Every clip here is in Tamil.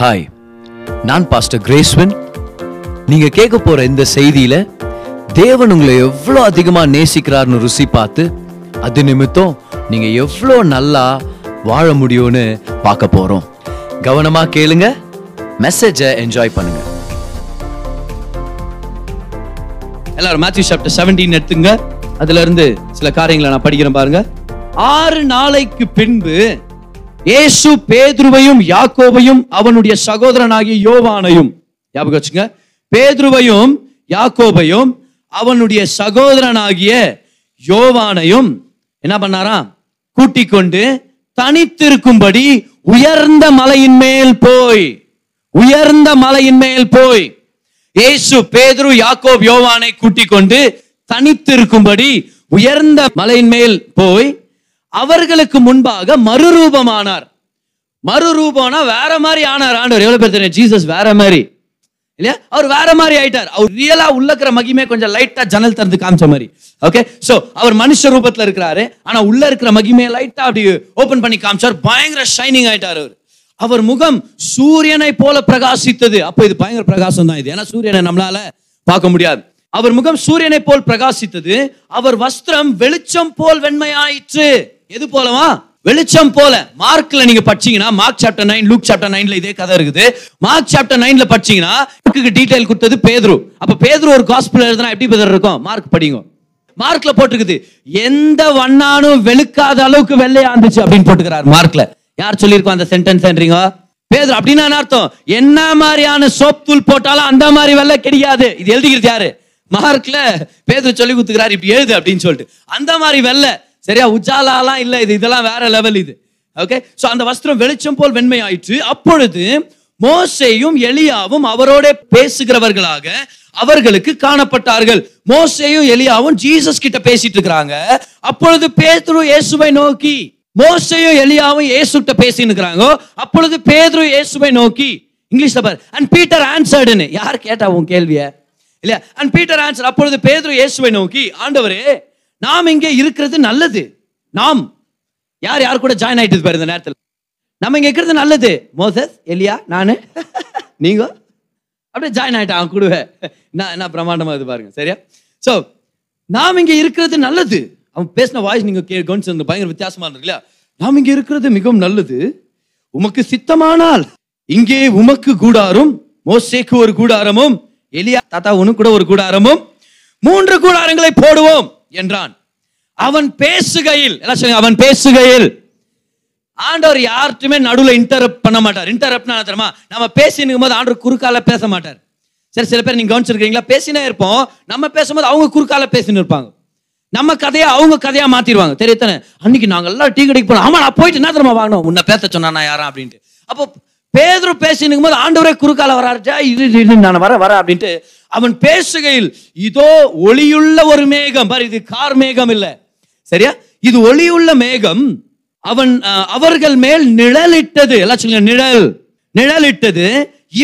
ஹாய் நான் பாஸ்டர் கிரேஸ்வன் நீங்க கேட்க போற இந்த செய்தியில தேவன் உங்களை எவ்வளோ அதிகமாக நேசிக்கிறார்னு ருசி பார்த்து அது நிமித்தம் நீங்க எவ்வளோ நல்லா வாழ முடியும்னு பார்க்க போறோம். கவனமா கேளுங்க மெசேஜை என்ஜாய் பண்ணுங்க. எல்லாரும் மேத்யூ சாப்டர் செவன்டீன் எடுத்துங்க. அதுல இருந்து சில காரியங்களை நான் படிக்கிறேன் பாருங்க. ஆறு நாளைக்கு பின்பு இயேசு பேதுருவையும் யாக்கோவையும் அவனுடைய சகோதரனாகிய யோவானையும் ஞாபகம் வச்சுங்க பேதுருவையும் யாக்கோபையும் அவனுடைய சகோதரனாகிய யோவானையும் என்ன பண்ணாராம்? கூட்டிக் கொண்டு தனித்திருக்கும்படி உயர்ந்த மலையின் மேல் போய் உயர்ந்த மலையின் மேல் போய் இயேசு பேதுரு யாக்கோப் யோவானை கூட்டிக் கொண்டு தனித்திருக்கும்படி உயர்ந்த மலையின் மேல் போய் அவர்களுக்கு முன்பாக மறுரூபமானார். மறுரூபம்னா வேற மாதிரி ஆனார் ஆண்டவர். எவ்வளவு பேர் தெரியும்? ஜீசஸ் வேற மாதிரி. இல்லையா? அவர் வேற மாதிரி ஆயிட்டார். அவர் ரியலா உள்ளக்கிற மகிமே கொஞ்சம் லைட்டா ஜன்னல் திறந்து காமிச்ச மாதிரி. ஓகே சோ அவர் மனுஷ ரூபத்துல இருக்கிறாரு. ஆனா உள்ள இருக்கிற மகிமே லைட்டா அப்படி ஓபன் பண்ணி காமிச்சார். பயங்கர ஷைனிங் ஆயிட்டார் அவர். அவர் முகம் சூரியனை போல பிரகாசித்தது. அப்போ இது பயங்கர பிரகாசம் தான் இது. ஏன்னா சூரியனை நம்மளால பார்க்க முடியாது. அவர் முகம் சூரியனை போல் பிரகாசித்தது. அவர் வஸ்திரம் வெளிச்சம் போல் வெண்மையாயிற்று. எது போலவா? வெளிச்சம் போல. மார்க்ல நீங்க படிச்சீங்கன்னா Mark chapter nine Luke chapter நைன்ல இதே கதை இருக்குது. மார்க் சாப்டர் நைன்ல படிச்சீங்கன்னா டீடைல் கொடுத்தது பேதுரு. அப்ப பேதுரு ஒரு காஸ்பிள் எழுதுனா எப்படி பேதர் இருக்கும்? மார்க் படிங்க. மார்க்ல போட்டிருக்குது. எந்த வண்ணானும் வெளுக்காத அளவுக்கு வெள்ளையா இருந்துச்சு அப்படின்னு போட்டுக்கிறார் மார்க்ல. யார் சொல்லியிருக்கோம் அந்த சென்டென்ஸ்ன்றீங்க பேதுரு அப்படின்னா என்ன அர்த்தம்? என்ன மாதிரியான சோப் தூள் போட்டாலும் அந்த மாதிரி வெள்ளை கிடையாது. இது எழுதிக்கிறது யாரு? மார்க்ல பேதுரு சொல்லி கொடுத்துக்கிறாரு இப்படி எழுது அப்படின்னு சொல்லிட்டு. அந்த மாதிரி வெள்ளை. சரியா? உஜாலாலாம் இல்லை இது. இதெல்லாம் வேற லெவல் இது. ஓகே ஸோ அந்த வஸ்திரம் வெளிச்சம் போல் வெண்மையாயிற்று. அப்பொழுது மோசேயும் எலியாவும் அவரோட பேசுகிறவர்களாக அவர்களுக்கு காணப்பட்டார்கள். மோசேயும் எலியாவும் ஜீசஸ் கிட்ட பேசிட்டு இருக்கிறாங்க. அப்பொழுது பேதுரு இயேசுவை நோக்கி மோசையும் எலியாவும் இயேசுட்ட பேசின்னு இருக்கிறாங்க. அப்பொழுது பேதுரு இயேசுவை நோக்கி இங்கிலீஷ்ல பாரு அண்ட் பீட்டர் ஆன்சர்டுன்னு யார் கேட்டா உன் கேள்விய? இல்லையா? அண்ட் பீட்டர் ஆன்சர் அப்பொழுது பேதுரு இயேசுவை நோக்கி ஆண்டவரே நாம் இங்கே இருக்கிறது நல்லது. நாம் யார் யார் கூட ஜாயின் ஆயிட்டு பாரு இந்த நேரத்தில். நம்ம இங்கே இருக்கிறது நல்லது. மோசஸ் எலியா நானு நீங்க? அப்படியே ஜாயின் ஆயிட்டான் அவன் கொடுவேன் என்ன என்ன பிரமாண்டமாக இது பாருங்க சரியா? ஸோ நாம் இங்கே இருக்கிறது நல்லது. அவன் பேசின வாய்ஸ் நீங்க கே கவனிச்சிருந்த பயங்கர வித்தியாசமா இருக்கு இல்லையா? நாம் இங்கே இருக்கிறது மிகவும் நல்லது. உமக்கு சித்தமானால் இங்கே உமக்கு கூடாரும் மோசேக்கு ஒரு கூடாரமும் எலியா தாத்தா உனக்கு கூட ஒரு கூடாரமும் மூன்று கூடாரங்களை போடுவோம். என்றான். அவன் பேசுகையில் எல்லாம் சொல்லுங்க அவன் பேசுகையில் ஆண்டவர் யார்ட்டுமே நடுவுல இன்டரப்ட் பண்ண மாட்டார். இன்டரப்ட்னா தெரியுமா? நம்ம பேசினுக்கும் போது ஆண்டவர் குறுக்கால பேச மாட்டார். சரி சில பேர் நீங்க கவனிச்சிருக்கீங்களா? பேசினே இருப்போம். நம்ம பேசும்போது அவங்க குறுக்கால பேசின்னு இருப்பாங்க. நம்ம கதையை அவங்க கதையா மாத்திடுவாங்க. தெரியத்தானே அன்னைக்கு நாங்கெல்லாம் டீ கடைக்கு போனோம். ஆமா நான் போயிட்டு என்ன தெரியுமா வாங்கணும் உன்னை பேச சொன்னா யாரா அப்படின்ட்டு. அப்போ பேதரும் பேசினுக்கும் போது ஆண்டவரே குறுக்கால வராருச்சா இது, இது நான் வர வர அப்படின்ட்டு அவன் பேசுகையில் இதோ ஒளியுள்ள ஒரு மேகம். பாரு இது கார் மேகம் இல்ல. சரியா? இது ஒளியுள்ள மேகம். அவன் அவர்கள் மேல் நிழலிட்டது. எல்லாம் சொல்லுங்க நிழல். நிழலிட்டது.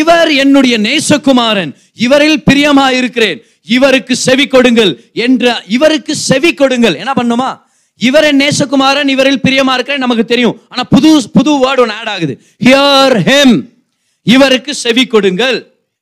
இவர் என்னுடைய நேசகுமாரன். இவரில் பிரியமாயிருக்கிறேன். இவருக்கு செவி கொடுங்கள் என்ற இவருக்கு செவி கொடுங்கள். என்ன பண்ணுமா? இவர் என் நேசகுமாரன் இவரில் பிரியமா இருக்கிறேன் நமக்கு தெரியும். ஆனா புது புது வேர்டு ஒன்று ஆட் ஆகுது. ஹியர் ஹெம் இவருக்கு செவி கொடுங்கள்.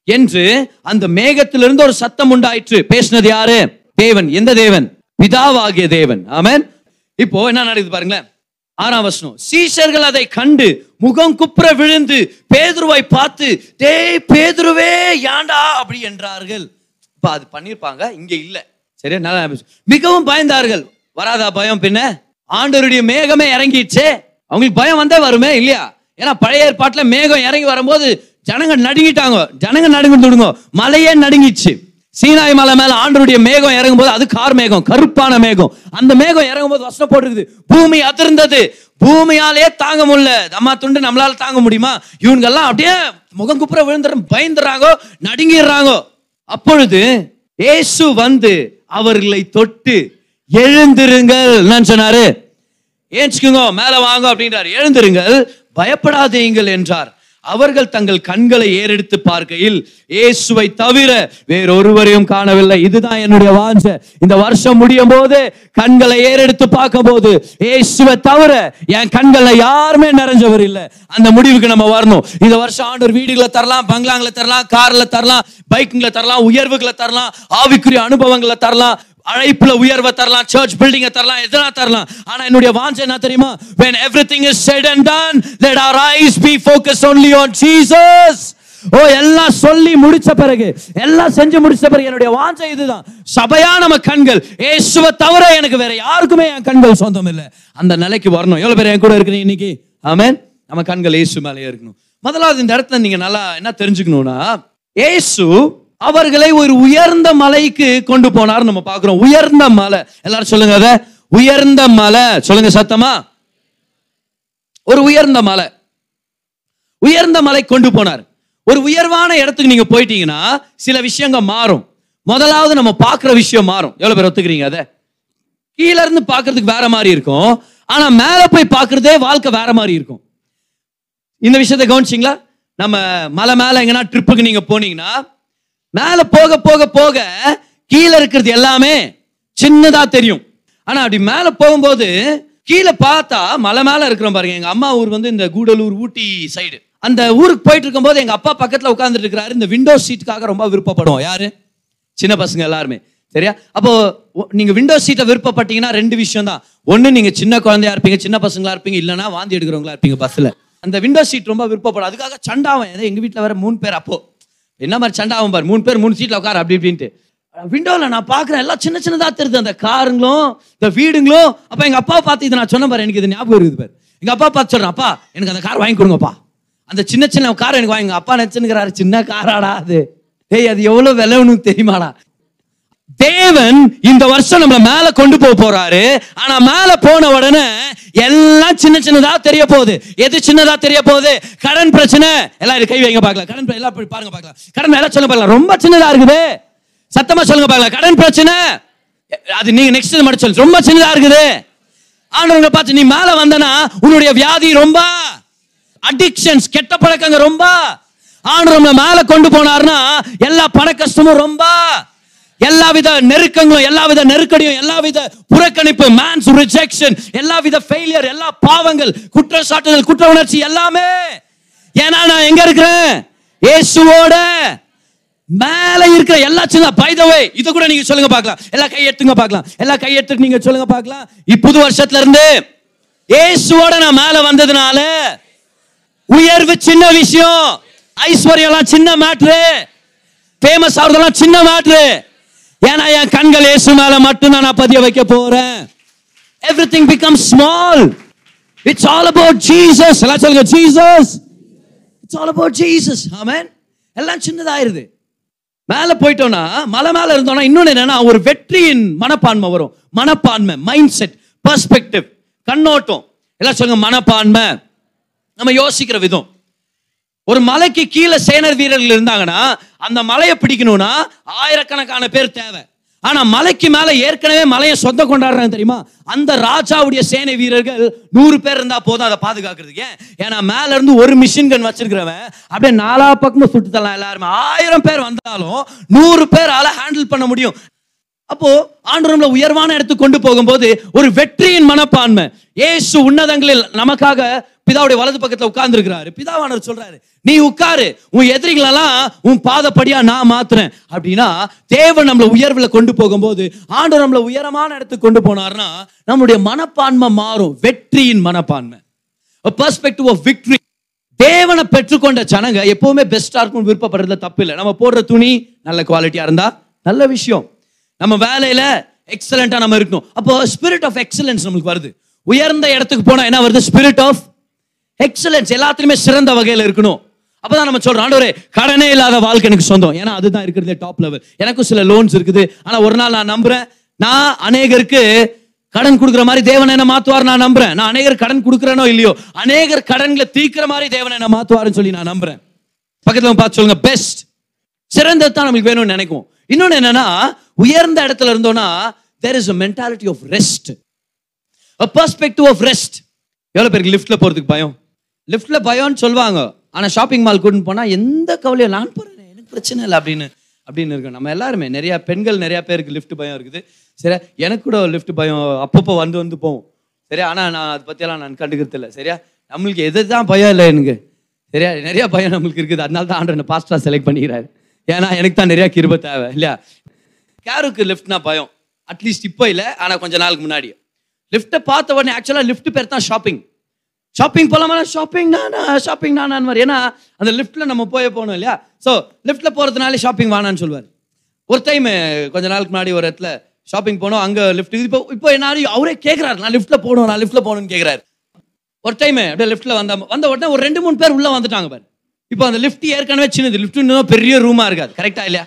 என்று அந்த மேகத்திலிருந்து ஒரு சத்தம் உண்டாயிற்று. பேசினது யாரு? தேவன். எந்த தேவன்? பிதாவாகிய தேவன். ஆமன். இப்போ என்ன நடக்குது பாருங்களேன். ஆறாம் வசனம். சீஷர்கள் அதை கண்டு முகம் குப்புற விழுந்து பேதுருவை பார்த்து டேய் பேதுருவே ஏன்டா? அப்படி என்றார்கள். இப்ப அது பண்ணிருப்பாங்க. இங்க இல்ல. சரியா நல்லா மிகவும் பயந்தார்கள். வராதா பயம் பின்ன? ஆண்டவருடைய மேகமே இறங்கிடுச்சே. அவங்களுக்கு பயம் வந்தே வருமே இல்லையா? ஏன்னா பழைய ஏற்பாட்டில் மேகம் இறங்கி வரும்போது ஜனங்க நடுங்கிட்டாங்க. ஜனங்க நடுங்க விடுங்க மலையே நடுங்கிச்சு. சீனாய் மலை மேல ஆண்டருடைய மேகம் இறங்கும் போது அது கார் மேகம் கருப்பான மேகம். அந்த மேகம் இறங்கும் போது வசனம் போட்டுருது பூமி அதிர்ந்தது. பூமியாலே தாங்க முடியல. அம்மா துண்டு நம்மளால தாங்க முடியுமா? இவங்கெல்லாம் அப்படியே முகம் குப்புற விழுந்துற பயந்துறாங்க நடுங்கிடுறாங்க. அப்பொழுது ஏசு வந்து அவர்களை தொட்டு எழுந்திருங்கள். என்னன்னு சொன்னாரு? ஏஞ்சுக்குங்க மேல வாங்க அப்படின்றார். எழுந்திருங்கள் பயப்படாதீங்கள் என்றார். அவர்கள் தங்கள் கண்களை ஏறெடுத்து பார்க்கையில் இயேசுவை தவிர வேறொருவரையும் காணவில்லை. இதுதான் என்னுடைய வாஞ்ச. இந்த வருஷம் முடியும் போது கண்களை ஏறெடுத்து பார்க்கும் போது இயேசுவை தவிர என் கண்கள்ல யாருமே நிறைஞ்சவர் இல்லை. அந்த முடிவுக்கு நம்ம வரணும். இந்த வருஷம் ஆண்டவர் வீடுகளை தரலாம் பங்களாங்களை தரலாம் கார்ல தரலாம் பைக்குங்களை தரலாம் உயர்வுகளை தரலாம் ஆவிக்குரிய அனுபவங்களை தரலாம். அழைப்புல உயர்வை தரலாம் சர்ச் பில்டிங்க தரலாம் எதனா தரலாம். ஆனா என்னுடைய வாஞ்சை என்ன தெரியுமா? When everything is said and done let our eyes be focused only on Jesus. ஓ எல்லாம் சொல்லி முடிச்ச பிறகு எல்லாம் செஞ்சு முடிச்ச பிறகு என்னுடைய வாஞ்சை இதுதான். சபையா நம்ம கண்கள். இயேசுவை தவிர எனக்கு வேற யாருக்குமே என் கண்கள் சொந்தம் இல்லை. அந்த நிலைக்கு வரணும். எவ்வளவு பேர் என் கூட இருக்கிறீங்க இன்னைக்கு? ஆமேன் நம்ம கண்கள் இயேசு மேலேயே இருக்கணும். முதலாவது இந்த இடத்துல நீங்க நல்லா என்ன தெரிஞ்சுக்கணும்னா இயேசு அவர்களை ஒரு உயர்ந்த மலைக்கு கொண்டு போனார் நம்ம பார்க்கிறோம். உயர்ந்த மலை. எல்லாரும் சொல்லுங்க அத. உயர்ந்த மலை. சொல்லுங்க சத்தமா. ஒரு உயர்ந்த மலை. உயர்ந்த மலை கொண்டு போனார். ஒரு உயர்வான இடத்துக்கு நீங்க போயிட்டீங்கன்னா சில விஷயங்கள் மாறும். முதலாவது நம்ம பார்க்குற விஷயம் மாறும். எவ்வளோ பேர் ஒத்துக்கிறீங்க அதை? கீழே இருந்து பார்க்கறதுக்கு வேற மாதிரி இருக்கும். ஆனா மேலே போய் பார்க்குறதே வாழ்க்கை வேற மாதிரி இருக்கும். இந்த விஷயத்தை கவனிச்சிங்களா? நம்ம மலை மேலே எங்கன்னா ட்ரிப்புக்கு நீங்க போனீங்கன்னா மேல போக போக போக கீழே இருக்கிறது எல்லாமே சின்னதா தெரியும். ஆனா அப்படி மேல போகும்போது கீழே பார்த்தா மலை மேல இருக்கிறோம் பாருங்க. எங்க அம்மா ஊர் வந்து இந்த கூடலூர் ஊட்டி சைடு அந்த ஊருக்கு போயிட்டு இருக்கும்போது எங்க அப்பா பக்கத்துல உட்கார்ந்துட்டு இருக்கிறாரு. இந்த விண்டோ சீட்டுக்காக ரொம்ப விருப்பப்படுவோம். யாரு? சின்ன பசங்க எல்லாருமே. சரியா? அப்போ நீங்க விண்டோ சீட்டை விருப்பப்பட்டீங்கன்னா ரெண்டு விஷயம் தான். ஒண்ணு நீங்க சின்ன குழந்தையா இருப்பீங்க சின்ன பசங்களா இருப்பீங்க இல்லைன்னா வாந்தி எடுக்கிறவங்களா இருப்பீங்க பஸ்ல அந்த விண்டோ சீட் ரொம்ப விருப்பப்படும். அதுக்காக சண்டாவன் எங்க வீட்டில் வேற மூணு பேர் அப்போ. என்ன மாதிரி சண்டாவும் பாரு? மூணு பேர் மூணு சீட்டில் உட்கார அப்படி இப்படின்ட்டு. விண்டோவில் நான் பார்க்குறேன் எல்லாம் சின்ன சின்னதாக தெரியுது. அந்த காருங்களும் இந்த வீடுங்களும். அப்போ எங்கள் அப்பா பார்த்து இது நான் சொன்ன பாரு எனக்கு இது ஞாபகம் இருக்குது பாரு. எங்கள் அப்பா பார்த்து சொல்கிறேன் அப்பா எனக்கு அந்த கார் வாங்கி கொடுங்கப்பா. அந்த சின்ன சின்ன கார் எனக்கு வாங்கி அப்பா நினைச்சுக்கிறாரு சின்ன காராடா அது. ஏய் அது எவ்வளோ விலை தெரியுமாடா? தேவன் இந்த வருஷம் நம்மள மேல கொண்டு போக போறாரு. ஆனா மேல போன உடனே எல்லாம் சின்ன சின்னதா தெரிய போகுது. எது சின்னதா தெரிய போகுது? கடன் பிரச்சனை. எல்லாரும் கை வைங்க பார்க்கலாம். கடன் எல்லாம் போய் பாருங்க பார்க்கலாம். கடன் எல்லாம் சொல்ல பார்க்கலாம். ரொம்ப சின்னதா இருக்குது. சத்தமா சொல்லுங்க பார்க்கலாம். கடன் பிரச்சனை. அது நீங்க நெக்ஸ்ட் மட்டும் சொல்லு. ரொம்ப சின்னதா இருக்குது. ஆனவங்க பார்த்து நீ மேல வந்தனா உன்னுடைய வியாதி ரொம்ப அடிக்ஷன்ஸ் கெட்ட பழக்கங்க ரொம்ப. ஆனவங்க மேல கொண்டு போனார்னா எல்லா பண கஷ்டமும் ரொம்ப. எல்லா வித நெருக்கங்களும் எல்லா வித நெருக்கடியும் எல்லா வித புறக்கணிப்பு மேன்ஸ் ரிஜெக்ஷன் எல்லா வித ஃபெயிலியர் எல்லா பாவங்கள் குற்றச்சாட்டுதல் குற்ற உணர்ச்சி எல்லாமே. ஏன்னா நான் எங்க இருக்கிறேன்? இயேசுவோட மேல இருக்கிற எல்லா சின்ன பைதவே இது கூட நீங்க சொல்லுங்க பார்க்கலாம். எல்லா கையெடுத்துங்க பார்க்கலாம். எல்லா கையெடுத்து நீங்க சொல்லுங்க பார்க்கலாம். இப்புது வருஷத்துல இருந்து இயேசுவோட நான் மேல வந்ததுனால உயர்வு சின்ன விஷயம். ஐஸ்வர்யம்லாம் சின்ன மேட்ரு ஃபேமஸ் ஆகுறதெல்லாம் சின்ன மேட்ரு ஏன்னா என் கண்கள் இயேசு மேல மட்டும் நான் பதிய வைக்க போறேன். Everything become small it's all about Jesus எல்லாம் சொல்லுங்க Jesus it's all about Jesus amen எல்லாம் சின்னதாயிருது. மேலே போயிட்டோம்னா மலை மேலே இருந்தோம்னா இன்னொன்று என்னன்னா ஒரு வெற்றியின் மனப்பான்மை வரும். மனப்பான்மை மைண்ட் செட் பர்ஸ்பெக்டிவ் கண்ணோட்டம். எல்லாம் சொல்லுங்க மனப்பான்மை. நம்ம யோசிக்கிற விதம். ஒரு மலைக்கு கீழே சேனர் வீரர்கள் இருந்தாங்கன்னா அந்த மலையை பிடிக்கணும்னா ஆயிரக்கணக்கான பேர் தேவை. ஆனா மலைக்கு மேல ஏற்கனவே மலையை சொந்த கொண்டாடுறாங்க தெரியுமா? அந்த ராஜாவுடைய சேனை வீரர்கள் நூறு பேர் இருந்தா போதும் அதை பாதுகாக்கிறதுக்கு. ஏன்? ஏன்னா மேல இருந்து ஒரு மிஷின் கன் வச்சிருக்கிறவன் அப்படியே நாலா பக்கமும் சுட்டு தரலாம் எல்லாருமே. ஆயிரம் பேர் வந்தாலும் நூறு பேரால ஹேண்டில் பண்ண முடியும். அப்போ ஆண்டு நம்மள உயர்வான இடத்துக்கு கொண்டு போகும்போது ஒரு வெற்றியின் மனப்பான்மை. ஏசு உன்னதங்களில் நமக்காக பிதாவுடைய வலது பக்கத்துல உட்கார்ந்து இருக்கிறாரு பிதாவானவர் சொல்றாரு நீ உட்காரு உன் எதிரிகளெல்லாம் உன் பாதப்படியா நான் மாத்துறேன். அப்படின்னா தேவன் நம்மள உயர்வில் கொண்டு போகும்போது ஆண்டவர் நம்மளை உயரமான இடத்துக்கு கொண்டு போனார்னா நம்முடைய மனப்பான்மை மாறும். வெற்றியின் மனப்பான்மை. பெர்ஸ்பெக்டிவ் ஆஃப் விக்டரி தேவனை பெற்றுக்கொண்ட ஜனங்க எப்பவுமே பெஸ்டா இருக்கும் விருப்பப்படுறதுல தப்பு இல்லை. நம்ம போடுற துணி நல்ல குவாலிட்டியா இருந்தா நல்ல விஷயம். நம்ம வேலையில எக்ஸலண்டா நம்ம இருக்கணும். அப்போ ஸ்பிரிட் ஆஃப் எக்ஸலன்ஸ் நம்மளுக்கு வருது. உயர்ந்த இடத்துக்கு போனா என்ன வருது? ஸ்பிரிட் ஆஃப் எக்ஸலன்ஸ் எல்லாத்துலையுமே சிறந்த வகையில இருக்கணும். அப்பதான் நம்ம சொல்றோம் ஆண்டவரே கடனே இல்லாத வாழ்க்கை எனக்கு சொந்தம். ஏன்னா அதுதான் இருக்கிறதே டாப் லெவல் எனக்கும் சில லோன்ஸ் இருக்குது. ஆனா ஒரு நாள் நான் நம்புறேன். நான் அநேகருக்கு கடன் கொடுக்குற மாதிரி தேவன் என்ன மாத்துவார் நான் நம்புறேன். நான் அநேகர் கடன் கொடுக்குறேனோ இல்லையோ அநேகர் கடன்களை தீர்க்கிற மாதிரி தேவன் என்ன மாத்துவாருன்னு சொல்லி நான் நம்புறேன். பக்கத்துல பார்த்து சொல்லுங்க பெஸ்ட் சிறந்தது தான் நம்மளுக்கு வேணும்னு நினைக்கும் இன்னொன்னு என்னன்னா உயர்ந்த இடத்துல இருந்தோம்னா there is a mentality of rest a perspective of rest எவ்வளவு பேருக்கு லிஃப்ட்ல போறதுக்கு பயம்? லிஃப்ட்ல பயம்னு சொல்லுவாங்க ஆனால் ஷாப்பிங் மால் கூட்டின்னு போனால் எந்த கவலையும் நான் போகிறேன் எனக்கு பிரச்சனை இல்லை அப்படின்னு அப்படின்னு இருக்கும். நம்ம எல்லாருமே நிறையா பெண்கள் நிறையா பேருக்கு லிஃப்ட் பயம் இருக்குது. சரியா? எனக்கு கூட லிஃப்ட் பயம். அப்பப்போ வந்து வந்து போவோம் சரியா? ஆனால் நான் அதை பற்றியெல்லாம் நான் கண்டுக்கிறது இல்லை. சரியா? நம்மளுக்கு எது தான் பயம் இல்லை எனக்கு. சரியா? நிறைய பயம் நம்மளுக்கு இருக்குது. அதனால தான் ஆண்டர் பாஸ்டாக செலக்ட் பண்ணிக்கிறாரு. ஏன்னா எனக்கு தான் நிறையா கிருப தேவை இல்லையா? கேருக்கு லிஃப்ட்னா பயம்? அட்லீஸ்ட் இப்போ இல்லை. ஆனால் கொஞ்ச நாளுக்கு முன்னாடி லிஃப்ட்டை பார்த்த உடனே ஆக்சுவலாக லிஃப்ட் பேர் தான் ஷாப்பிங் ஷாப்பிங் போகலாமா ஷாப்பிங் நானா ஷாப்பிங் நானான்னு மாதிரி ஏன்னா அந்த லிஃப்ட்டில் நம்ம போய் போகணும் இல்லையா? ஸோ லிஃப்ட்டில் போகிறதுனாலே ஷாப்பிங் வானான்னு சொல்லுவார். ஒரு டைம் கொஞ்ச நாளுக்கு முன்னாடி ஒரு இடத்துல ஷாப்பிங் போனோம் அங்கே லிஃப்ட் இப்போ இப்போ என்ன அவரே கேட்குறாரு நான் லிஃப்ட்டில் போகணும் நான் லிஃப்ட்டில் போகணும்னு கேட்குறாரு ஒரு டைம் அப்படியே லிஃப்ட்டில் வந்த வந்த உடனே ஒரு ரெண்டு மூணு பேர் உள்ளே வந்துட்டாங்க பாரு. இப்போ அந்த லிஃப்ட் ஏற்கனவே சின்னது. லிஃப்ட் இன்னும் பெரிய ரூமாக இருக்காது. கரெக்டாக இல்லையா?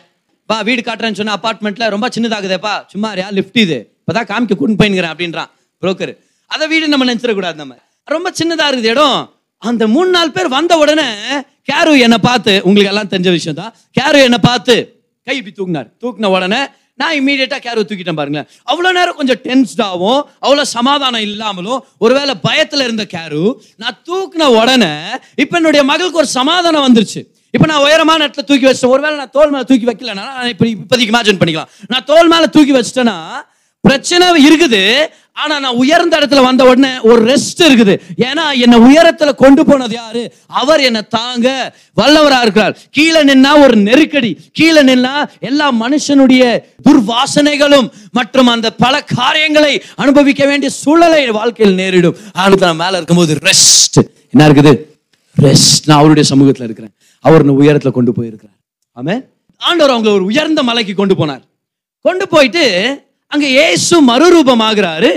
பா வீடு காட்டுறேன்னு சொன்னால் அப்பார்ட்மெண்ட்டில் ரொம்ப சின்னதாகுதேப்பா சும்மா யார் லிஃப்ட் இது. இப்பதான் காமிக்க கூட்டு போயின்னுக்கிறேன் அப்படின்றான் புரோக்கர் அதை வீடு நம்ம நினச்சிடக்கூடாது நம்ம. ரொம்ப சின்னதாக இருக்குது இடம். அந்த மூணு நாலு பேர் வந்த உடனே கேரு என்னை பார்த்து உங்களுக்கு எல்லாம் தெரிஞ்ச விஷயம் தான் கேரு என்னை பார்த்து கை இப்படி தூக்குனார். தூக்குன உடனே நான் இம்மீடியட்டாக கேரோ தூக்கிட்டேன் பாருங்களேன். அவ்வளோ நேரம் கொஞ்சம் டென்ஸ்டாகவும் அவ்வளோ சமாதானம் இல்லாமலும் ஒருவேளை பயத்தில் இருந்த கேரு நான் தூக்கின உடனே இப்போ என்னுடைய மகளுக்கு ஒரு சமாதானம் வந்துருச்சு. இப்போ நான் உயரமான இடத்துல தூக்கி வச்சிட்டேன். ஒருவேளை நான் தோல் மேலே தூக்கி வைக்கலனா நான் இப்போ இப்போதைக்கு இமேஜின் பண்ணிக்கலாம். நான் தோல் மேலே தூக்கி வச்சிட்டேன்னா பிரச்சனை இருக்குது. ஆனா நான் உயர்ந்த இடத்துல வந்த உடனே ஒரு ரெஸ்ட் இருக்குது. ஏன்னா என்னை உயரத்துல கொண்டு போனது யாரு? அவர் என்னை தாங்க வல்லவரா இருக்கிறார். கீழே நின்னா ஒரு நெருக்கடி. கீழே நின்னா எல்லா மனுஷனுடைய துர்வாசனைகளும் மற்றும் அந்த பல காரியங்களை அனுபவிக்க வேண்டிய சூழலை வாழ்க்கையில் நேரிடும். ஆனால் மேல இருக்கும்போது ரெஸ்ட் என்ன இருக்குது? ரெஸ்ட் நான் அவருடைய சமூகத்துல இருக்கிறேன். அவர் என்னை உயரத்துல கொண்டு போயிருக்கிறார். ஆமே ஆண்டவர் அவங்களை ஒரு உயர்ந்த மலைக்கு கொண்டு போனார். கொண்டு போயிட்டு அங்க இயேசு மறுரூபமாகிறாரு.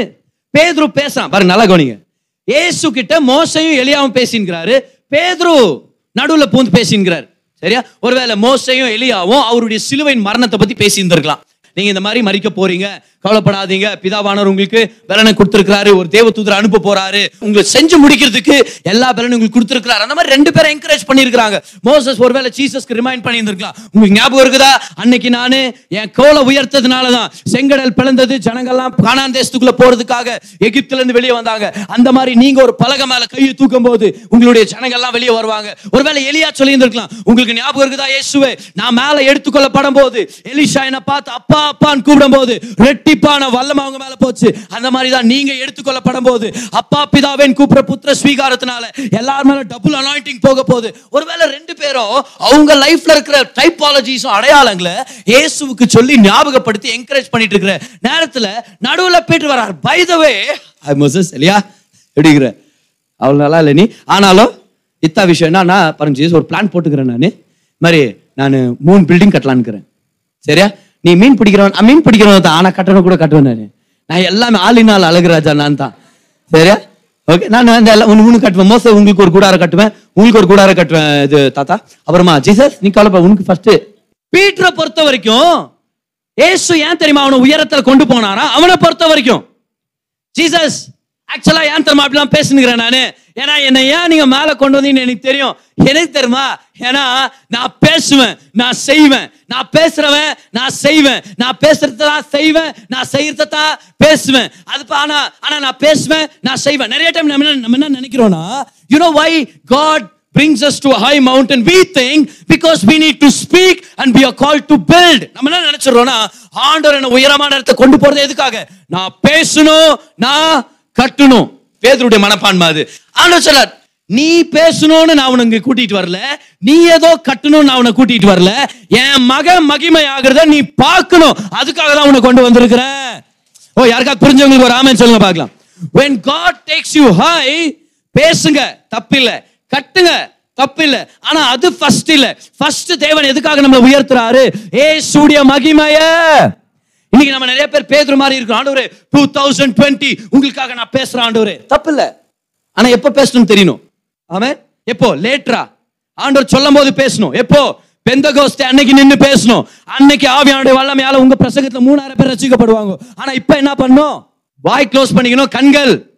பேதுரு பேசுறான். பாருங்க நல்லா கவனிங்க. இயேசு கிட்ட மோசையும் எலியாவும் பேசின்கிறாரு. பேதுரு நடுவுல பூந்து பேசின்கிறார். சரியா? ஒருவேளை மோசையும் எலியாவும் அவருடைய சிலுவையின் மரணத்தை பத்தி பேசியிருந்திருக்கலாம். நீங்க இந்த மாதிரி மறிக்க போறீங்க. கவலைப்படாதீங்க. பிதாவானவர் உங்களுக்கு பலனை கொடுத்துருக்கிறாரு. ஒரு தேவதூதரை அனுப்ப போறாரு. உங்களுக்கு செஞ்சு முடிக்கிறதுக்கு எல்லா பலனும் உங்களுக்கு கொடுத்துருக்கிறாரு. அந்த மாதிரி ரெண்டு பேரும் என்கரேஜ் பண்ணியிருக்காங்க மோசஸ் ஒருவேளை ஜீசஸ்க்கு ரிமைண்ட் பண்ணியிருந்திருக்கலாம். உங்களுக்கு ஞாபகம் இருக்குதா? அன்னைக்கு நான் என் கோலை உயர்த்ததுனால தான் செங்கடல் பிளந்தது ஜனங்கள்லாம் கானான் தேசத்துக்குள்ள போறதுக்காக எகிப்துல இருந்து வெளியே வந்தாங்க. அந்த மாதிரி நீங்க ஒரு பலகை மேல கையை தூக்கும் போது உங்களுடைய ஜனங்கள்லாம் வெளியே வருவாங்க. ஒருவேளை எலியா சொல்லி இருந்திருக்கலாம் உங்களுக்கு ஞாபகம் இருக்குதா? இயேசுவே நான் மேல எடுத்துக்கொள்ளப்படும் போது எலிஷா என்ன பார்த்து அப்பா அப்பான்னு கூப்பிடும் போது இரட்டிப்பான வல்லம் அவங்க மேல போச்சு. அந்த மாதிரி தான் நீங்க எடுத்துக்கொள்ளப்படும் போது அப்பா பிதாவேன் கூப்பிட புத்திர ஸ்வீகாரத்தினால எல்லார் மேல டபுள் அனாயிண்டிங் போக போகுது. ஒருவேளை ரெண்டு பேரும் அவங்க லைஃப்ல இருக்கிற டைப்பாலஜிஸும் அடையாளங்களை இயேசுவுக்கு சொல்லி ஞாபகப்படுத்தி என்கரேஜ் பண்ணிட்டு இருக்கிற நேரத்துல நடுவுல போயிட்டு வரார் பை த மோசஸ் இல்லையா? எப்படிங்கிற அவ்வளோ நல்லா இல்லை நீ? ஆனாலும் இத்தா விஷயம் என்னன்னா பாருங்க ஒரு பிளான் போட்டுக்கிறேன் நான். மாதிரி நான் மூணு பில்டிங் கட்டலான்னுக்கிறேன் சரியா? நீ மீன் பிடிக்கிறவன் மீன் பிடிக்கிறவன் தான். ஆனா கட்டணம் கூட கட்டுவேன் நான். நான் எல்லாமே ஆளினால் அழகுராஜா நான் தான். சரியா? ஓகே நான் அந்த எல்லாம் ஒன்று ஒன்று கட்டுவேன். மோச உங்களுக்கு ஒரு கூடார கட்டுவேன். உங்களுக்கு ஒரு கூடார கட்டுவேன் இது தாத்தா. அப்புறமா ஜீசஸ் நீ கவலைப்பா உனக்கு ஃபர்ஸ்ட் பீட்டரை பொறுத்த வரைக்கும் ஏசு ஏன் தெரியுமா அவனை உயரத்தில் கொண்டு போனாரா? அவனை பொறுத்த வரைக்கும். ஜீசஸ் ஆக்சுவலா ஏன் தெரியுமா அப்படிலாம் பேசுனுக்கிறேன் நான்? ஏன்னா என்னை ஏன் நீங்க மேல கொண்டு வந்தீங்கன்னு எனக்கு தெரியும். எனக்கு தெரியுமா? ஏன்னா நான் பேசுவேன் நான் செய்வேன். நான் பேசுறவன் நான் செய்வேன். நான் பேசுறத தான் செய்வேன் நான் செய்யறத தான் பேசுவேன். அது ஆனால் ஆனா ஆனா நான் பேசுவேன் நான் செய்வேன். நிறைய டைம் நம்ம என்ன நம்ம என்ன நினைக்கிறோன்னா you know why God brings us to a high mountain? We think because we need to speak and we are called to build. நம்ம என்ன நினைச்சிடறோம்னா ஆண்டவர் என்ன உயரமான இடத்தை கொண்டு போறது எதுக்காக? நான் பேசணும் நான் கட்டணும். பேதருடைய மனப்பான்மை அது. ஆண்டவர் சொல்றார் நீ பேசணும்னு நான் உனக்கு கூட்டிட்டு வரல. நீ ஏதோ கட்டணும்னு நான் உன்னை கூட்டிட்டு வரல. என் மகன் மகிமை ஆகிறத நீ பார்க்கணும். அதுக்காக தான் உன்னை கொண்டு வந்திருக்கிறேன் ஓ யாருக்கா புரிஞ்சவங்களுக்கு ஒரு ஆமன் சொல்லுங்க பார்க்கலாம். When god takes you high பேசுங்க. தப்பில்லை. கட்டுங்க. தப்பில்லை. ஆனா அது ஃபர்ஸ்ட் இல்ல. ஃபர்ஸ்ட் தேவன் எதுக்காக நம்மளை உயர்த்துறாரு? ஏசுடைய மகிமைய. இன்னைக்கு நம்ம நிறைய பேர் பேசுற மாதிரி இருக்கும் ஆண்டவரே டூ தௌசண்ட் டுவெண்ட்டி உங்களுக்காக நான் பேசுறேன் ஆண்டவரே. தப்பில்ல. ஆனா எப்ப பேசணும்னு தெரியணும்? ஆமே எப்போ? லேட்டரா ஆண்டவர் சொல்லும் போது பேசணும். எப்போ? பெந்தகோஸ்தே அன்னைக்கு நின்று பேசணும். அன்னைக்கு ஆவியானுடைய வல்லமையால உங்க பிரசங்கத்துல மூணாயிரம் பேர் ரசிக்கப்படுவாங்க. ஆனா இப்ப என்ன பண்ணும் வாய் க்ளோஸ் பண்ணிக்கணும். கண்கள்.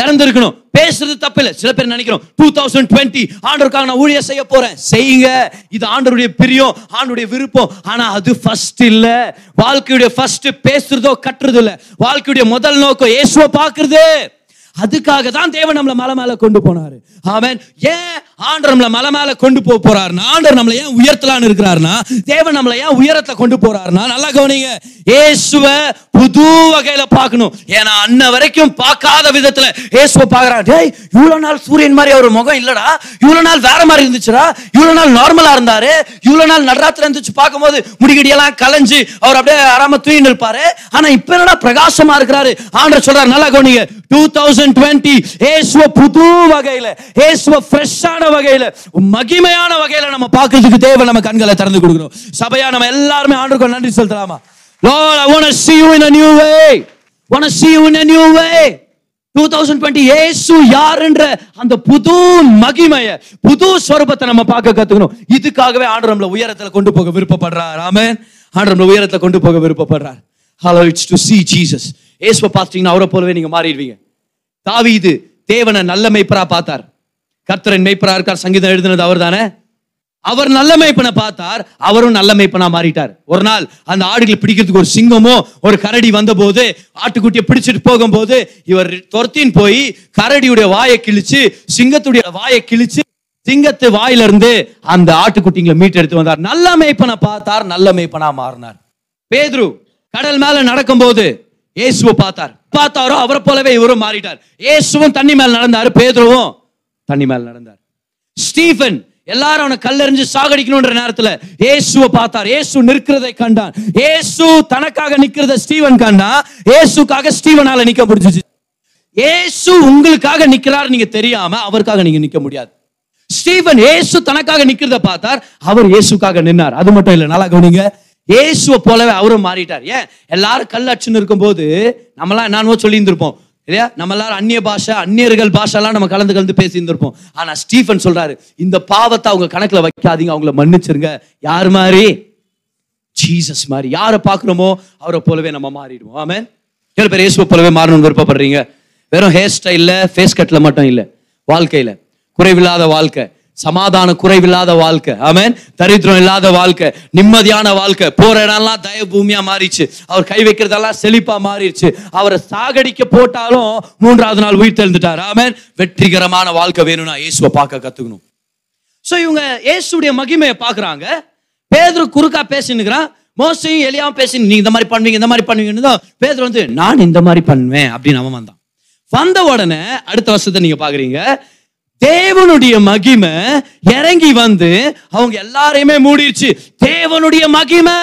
திறந்திருக்கணும். பேசுறது தப்பு இல்லை சில பேர் நினைக்கிறோம் டூ தௌசண்ட் டுவெண்ட்டி ஆண்டருக்காக நான் ஊழியர் செய்ய போறேன். செய்யுங்க. இது ஆண்டருடைய பிரியம் ஆண்டவருடைய விருப்பம். ஆனா அது ஃபர்ஸ்ட் இல்ல. வாழ்க்கையுடைய ஃபர்ஸ்ட் பேசுறதோ கட்டுறது இல்ல. வாழ்க்கையுடைய முதல் நோக்கம் இயேசுவை பார்க்கறது. அதுக்காக தான் தேவன் நம்மள மலை மேல கொண்டு போனாரு. அவன் ஏன் ஆண்டர் நம்மள மலை மேல கொண்டு போக போறாருன்னா ஆண்டர் நம்மளை ஏன் உயர்த்தலான்னு இருக்கிறாருன்னா தேவன் நம்மளை ஏன் உயரத்தை கொண்டு போறாருன்னா நல்லா கவனிங்க. இயேசுவ புது வகையில பார்க்கணும். ஏன்னா அன்ன வரைக்கும் பார்க்காத விதத்துல இயேசுவ பார்க்கறான் டேய் இவ்வளவு நாள் சூரியன் மாதிரி அவர் முகம் இல்லடா. இவ்வளவு நாள் வேற மாதிரி இருந்துச்சுடா. இவ்வளவு நாள் நார்மலா இருந்தாரு. இவ்வளவு நாள் நடராத்திரம் இருந்துச்சு பார்க்கும்போது முடிகடி எல்லாம் கலைஞ்சு அவர் அப்படியே ஆறாம தூயின்னு இருப்பாரு ஆனா இப்ப என்னடா பிரகாசமா இருக்கிறாரு? ஆண்டர் சொல்றாரு நல்லா கவனிங்க. டூ தௌசண்ட் டுவெண்ட்டி ஏசுவ புது வகையில ஏசுவ ஃப்ரெஷ்ஷான வகையில மகிமையான வகையில நம்ம பார்க்கறதுக்கு தேவை நம்ம கண்களை திறந்து கொடுக்கணும் சபையா நம்ம எல்லாருமே ஆண்டுக்கு நன்றி செலுத்தலாமா? Lord, I want to see you in a new way. Want to see you in a new way. 2020 Yesu யாருன்ற அந்த புது மகிமைய புது ஸ்வரூபத்தை நம்ம பார்க்க கத்துக்கணும். இதுக்காகவே ஆண்டு நம்மள உயரத்துல கொண்டு போக விருப்பப்படுறார். ராமன் ஆண்டு நம்மள உயரத்துல கொண்டு போக விருப்பப்படுறார். Hello it's to see Jesus ஏசுவை பார்த்தீங்கன்னா அவரை போலவே நீங்க மாறிடுவீங்க. தாவீது தேவனை நல்ல மெய்ப்பரா பார்த்தார் கர்த்தரன் மெய்ப்பரா இருக்கார் சங்கீதம் எழுதினது அவர் தானே அவர் நல்ல மெய்ப்பனை பார்த்தார் அவரும் நல்ல மெய்ப்பனா மாறிட்டார். ஒரு நாள் அந்த ஆடுகளை பிடிக்கிறதுக்கு ஒரு சிங்கமோ ஒரு கரடி வந்தபோது ஆட்டுக்குட்டியை பிடிச்சிட்டு போகும்போது இவர் துரத்தின் போய் கரடியுடைய வாயை கிழிச்சு சிங்கத்துடைய வாயை கிழிச்சு சிங்கத்து வாயிலிருந்து அந்த ஆட்டுக்குட்டிங்களை மீட்டெடுத்து வந்தார். நல்ல மெய்ப்பனை பார்த்தார் நல்ல மெய்ப்பனா மாறினார். பேதுரு கடல் மேல நடக்கும்போது இயேசுவை பார்த்தார். பார்த்தாரோ அவரை போலவே இவரும் மாறிட்டார். இயேசுவும் தண்ணி மேல் நடந்தார் பேதுருவும் தண்ணி மேல் நடந்தார். ஸ்டீஃபன் எல்லாரும் அவனை கல்லெறிஞ்சு சாகடிக்கணும்ன்ற நேரத்துல இயேசுவை பார்த்தார். இயேசு நிற்கிறதை கண்டான். இயேசு தனக்காக நிற்கிறத ஸ்டீவன் கண்டா. இயேசுக்காக ஸ்டீவனால நிக்க முடிஞ்சுச்சு. இயேசு உங்களுக்காக நிற்கிறார் நீங்க தெரியாம அவருக்காக நீங்க நிக்க முடியாது. ஸ்டீவன் இயேசு தனக்காக நிக்கிறத பார்த்தார். அவர் இயேசுக்காக நின்னார். அது மட்டும் இல்லை நல்லா கவனிங்க. இயேசுவை போலவே அவரும் மாறிட்டார். ஏன்? எல்லாரும் கல் அச்சுன்னு இருக்கும்போது நம்மளாம் என்னன்னு சொல்லி இருந்திருப்போம் இல்லையா? நம்ம எல்லாரும் அந்நிய பாஷை அந்நியர்கள் பாஷெல்லாம் நம்ம கலந்து கலந்து பேசி இருந்திருப்போம் ஆனா ஸ்டீஃபன் சொல்றாரு இந்த பாவத்தை அவங்க கணக்குல வைக்காதீங்க அவங்கள மன்னிச்சிருங்க. யார் மாதிரி ஜீசஸ் மாதிரி யாரை பார்க்குறோமோ அவரை போலவே நம்ம மாறிடுவோம். ஆமே ஏழு பேர் இயேசுவை போலவே மாறணும்னு விருப்பப்படுறீங்க? வெறும் ஹேர் ஸ்டைலில் ஃபேஸ் கட்டில் மட்டும் இல்லை வாழ்க்கையில். குறைவில்லாத வாழ்க்கை. சமாதான குறைவில்லாத வாழ்க்கை. ஆமேன். தரித்திரம் இல்லாத வாழ்க்கை. நிம்மதியான வாழ்க்கை. போற இடம்லாம் தய பூமியா மாறிச்சு அவர் கை வைக்கிறதெல்லாம் செழிப்பா மாறிடுச்சு. அவரை சாகடிக்க போட்டாலும் மூன்றாவது நாள் உயிர் தெழுந்துட்டார். ஆமேன். வெற்றிகரமான வாழ்க்கை வேணும்னா இயேசுவை பார்க்க கத்துக்கணும். சோ இவங்க இயேசுடைய மகிமையை பார்க்குறாங்க. பேதுரு குறுக்கா பேசினுக்கிறான் மோசையும் எலியாவும் பேசி நீங்க இந்த மாதிரி பண்ணுவீங்க இந்த மாதிரி பண்ணுவீங்கன்னு தான் பேதர் வந்து நான் இந்த மாதிரி பண்ணுவேன் அப்படின்னு அவன் வந்தான். வந்த உடனே அடுத்த வருஷத்தை நீங்க பாக்குறீங்க தேவனுடைய மகிமை இறங்கி வந்து அவங்க எல்லாரையுமே மூடிடுச்சு தேவனுடைய மகிமை.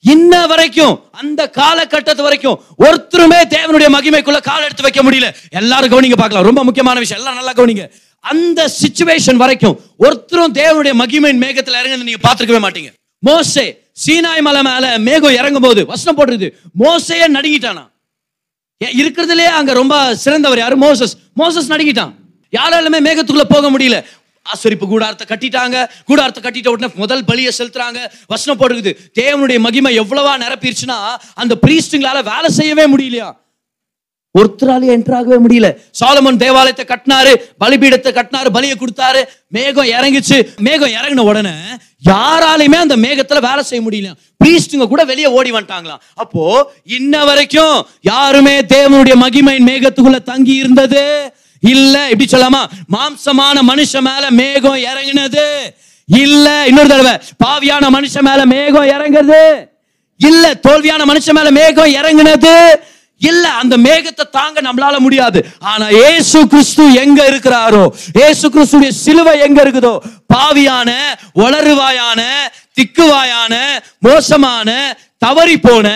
இன்ன வரைக்கும் அந்த காலகட்டத்து வரைக்கும் ஒருத்தருமே தேவனுடைய மகிமைக்குள்ள கால் எடுத்து வைக்க முடியல. எல்லாரும் கவனிங்க பார்க்கலாம். ரொம்ப முக்கியமான விஷயம். எல்லாம் நல்லா கவனிங்க. அந்த சிச்சுவேஷன் வரைக்கும் ஒருத்தரும் தேவனுடைய மகிமையின் மேகத்தில் இறங்குறது நீங்க பார்த்துருக்கவே மாட்டீங்க. மோசே சீனாய் மலை மேல மேகம் இறங்கும் போது வசனம் போடுறது மோசையே நடுங்கிட்டானா. இருக்கிறதுலே அங்க ரொம்ப சிறந்தவர் யாரு? மோசஸ். மோசஸ் நடுங்கிட்டான். யாராலுமே மேகத்துக்குள்ள போக முடியல. ஆசரிப்பு கூடாரத்தை கட்டிட்டாங்க. கூடாரத்தை கட்டிட்ட உடனே முதல் பலியை செலுத்துறாங்க. வசனம் போடுறது தேவனுடைய மகிமை எவ்வளவா நிரப்பிருச்சுன்னா அந்த பிரீஸ்டுங்களால வேலை செய்யவே முடியலையா? ஒருத்தராலே என்ட்ராகவே முடியல. சாலமன் தேவாலயத்தை கட்டினாரு பலிபீடத்தை கட்டினாரு பலியை கொடுத்தாரு. மேகம் இறங்கிச்சு. மேகம் இறங்கின உடனே யாராலையுமே அந்த மேகத்துல வேலை செய்ய முடியல. பிரீஸ்டுங்க கூட வெளியே ஓடி வந்துட்டாங்களாம். அப்போ இன்ன வரைக்கும் யாருமே தேவனுடைய மகிமையின் மேகத்துக்குள்ள தங்கி இருந்தது. இல்ல இப்படி சொல்லாமா? மாம்சமான மனுஷன் மேல மேகம் இறங்கினது. இல்ல இன்னொரு தடவை. பாவியான மனுஷன் மேல மேகம் இறங்குறது. இல்ல தோல்வியான மனுஷன் மேல மேகம் இறங்குனது. இல்ல அந்த மேகத்தை தாங்க நம்மளால முடியாது. ஆனா இயேசு கிறிஸ்து எங்க இருக்கிறாரோ? இயேசு கிறிஸ்துடைய சிலுவை எங்க இருக்குதோ? பாவியான வளருவாயான திக்குவாயான மோசமான தவறி போன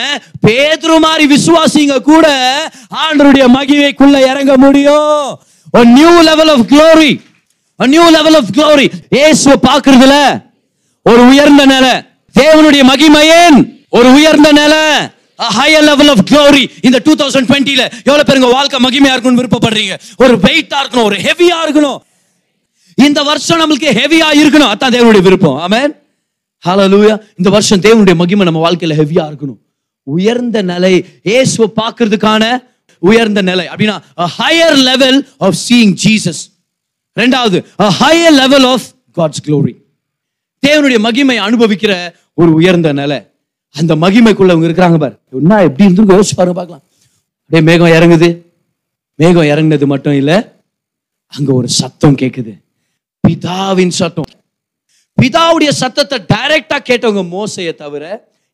பேதுரு மாதிரி விசுவாசிங்க கூட ஆண்டருடைய மகிமைக்குள்ள இறங்க முடியும். A new level of glory. A new level of glory. இயேசுவை பார்க்கிறதுல ஒரு உயர்ந்த நிலை. தேவனுடைய மகிமையின் ஒரு உயர்ந்த நிலை. A higher level of glory. இந்த 2020 ல எவ்வளவு பேருங்க வாழ்க்கை மகிமையா இருக்கணும்னு விருப்பப்படுறீங்க? ஒரு வெயிட்டா இருக்கணும் ஒரு ஹெவியா இருக்கணும். இந்த வருஷம் நம்மளுக்கு ஹெவியா இருக்கணும். அதான் தேவனுடைய விருப்பம். ஆமென் ஹalleluya இந்த வருஷம் தேவனுடைய மகிமை நம்ம வாழ்க்கையில ஹெவியா இருக்கணும். உயர்ந்த நிலை. இயேசுவை பார்க்கிறதுக்கான உயர்ந்த நிலை. அப்படின்னா higher level of seeing Jesus ரெண்டாவது higher level of God's glory glory. தேவனுடைய மகிமை அனுபவிக்கிற ஒரு உயர்ந்த நிலை. அந்த மகிமைக்குள்ள அவங்க இருக்கிறாங்க பாரு. என்ன எப்படி இருந்து யோசிச்சு பாருங்க பார்க்கலாம். அப்படியே மேகம் இறங்குது. மேகம் இறங்குனது மட்டும் இல்லை அங்க ஒரு சத்தம் கேட்குது பிதாவின் சத்தம். பிதாவுடைய சத்தத்தை டைரக்டா கேட்டவங்க மோசையை தவிர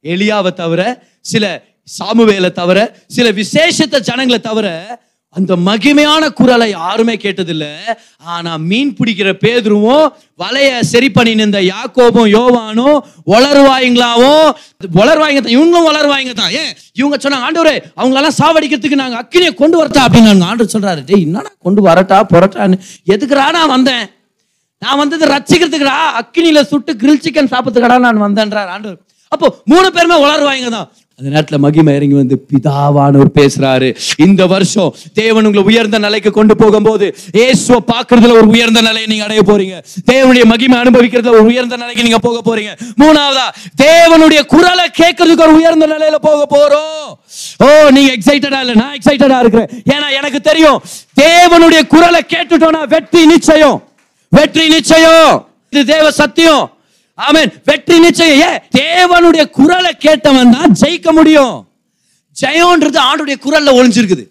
எலியாவை தவிர சில சாமுவேலை தவிர சில விசேஷத்த ஜனங்களை தவிர அந்த மகிமையான குரலை யாருமே கேட்டதில்லை. ஆனா மீன் பிடிக்கிற பேதுருவும் வலைய சரி பண்ணின நின்ற யாக்கோபும் யோவானும் வளருவாய்ங்களாவும். வளருவாய்ங்க தான் இவங்களும் வளருவாய்ங்க தான். ஏன்? இவங்க சொன்னாங்க ஆண்டவரே அவங்களெல்லாம் சாவடிக்கிறதுக்கு நாங்கள் அக்கினியை கொண்டு வரட்டா? அப்படின்னு ஆண்டவர் சொல்றாரு. டே என்னடா கொண்டு வரட்டா புரட்டான்னு? எதுக்குடா நான் வந்தேன்? நான் வந்தது ரசிக்கிறதுக்குடா. அக்கினியில சுட்டு கிரில் சிக்கன் சாப்பிட்டுக்கடா நான் வந்தேன்றார் ஆண்டவர். அப்போ மூணு பேருமே வளர்வாய்ங்க தான். அந்த நேரத்தில் மகிமை இறங்கி வந்து பிதாவானவர் பேசுறாரு. இந்த வருஷம் தேவன் உங்களை உயர்ந்த நிலைக்கு கொண்டு போகும்போது இயேசுவை பார்க்கறதுல ஒரு உயர்ந்த நிலையை நீங்க அடைய போறீங்க. தேவனுடைய மகிமை அனுபவிக்கிறதுல ஒரு உயர்ந்த நிலைக்கு நீங்க போக போறீங்க. மூணாவதா தேவனுடைய குரலை கேட்கறதுக்கு ஒரு உயர்ந்த நிலையில போக போறோம். ஓ நீங்க எக்ஸைட்டடா இல்ல? நான் எக்ஸைட்டடா இருக்கிறேன். ஏன்னா எனக்கு தெரியும் தேவனுடைய குரலை கேட்டுட்டோம்னா வெற்றி நிச்சயம். வெற்றி நிச்சயம். இது தேவ சத்தியம். ஆமென். வெற்றி நிச்சயம். ஏன்? தேவனுடைய குரலை கேட்டவன் தான் ஜெயிக்க முடியும். ஜெயம்ன்றது ஆண்டுடைய குரல்ல ஒளிஞ்சிருக்குது.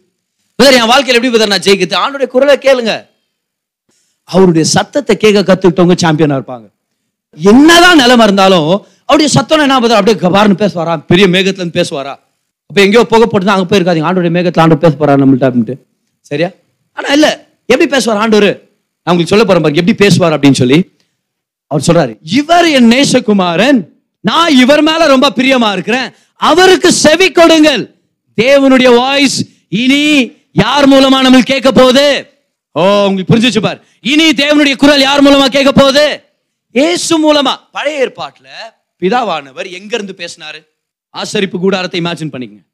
பிரதர் என் வாழ்க்கையில் எப்படி பிரதர் நான் ஜெயிக்கிறது? ஆண்டுடைய குரலை கேளுங்க. அவருடைய சத்தத்தை கேட்க கத்துக்கிட்டவங்க சாம்பியனா இருப்பாங்க. என்னதான் நிலைமை இருந்தாலும் அவருடைய சத்தம் என்ன பதில் அப்படியே கபார்னு பேசுவாரா? பெரிய மேகத்துல இருந்து பேசுவாரா? அப்ப எங்கேயோ புகை போட்டு அங்க போயிருக்காதீங்க. ஆண்டுடைய மேகத்துல ஆண்டு பேச போறா நம்மள்ட்ட அப்படின்ட்டு. சரியா? ஆனா இல்ல. எப்படி பேசுவார் ஆண்டவர்? நான் உங்களுக்கு சொல்ல போறேன் பாருங்க. எப்படி பேசுவார் அப்படின்னு சொல்லி. அவர் சொல்றாரு இவர் என் நேசகுமாரன். நான் இவர் மேல ரொம்ப பிரியமா இருக்கிறேன். அவருக்கு செவி கொடுங்கள். தேவனுடைய வாய்ஸ் இனி யார் மூலமா நம்மளுக்கு கேட்க போகுது ஓ உங்களுக்கு புரிஞ்சுச்சு பார். இனி தேவனுடைய குரல் யார் மூலமா கேட்க போகுது ஏசு மூலமா. பழைய ஏற்பாட்டுல பிதாவானவர் எங்க இருந்து பேசினாரு? ஆசரிப்பு கூடாரத்தை இமேஜின் பண்ணிக்கங்க.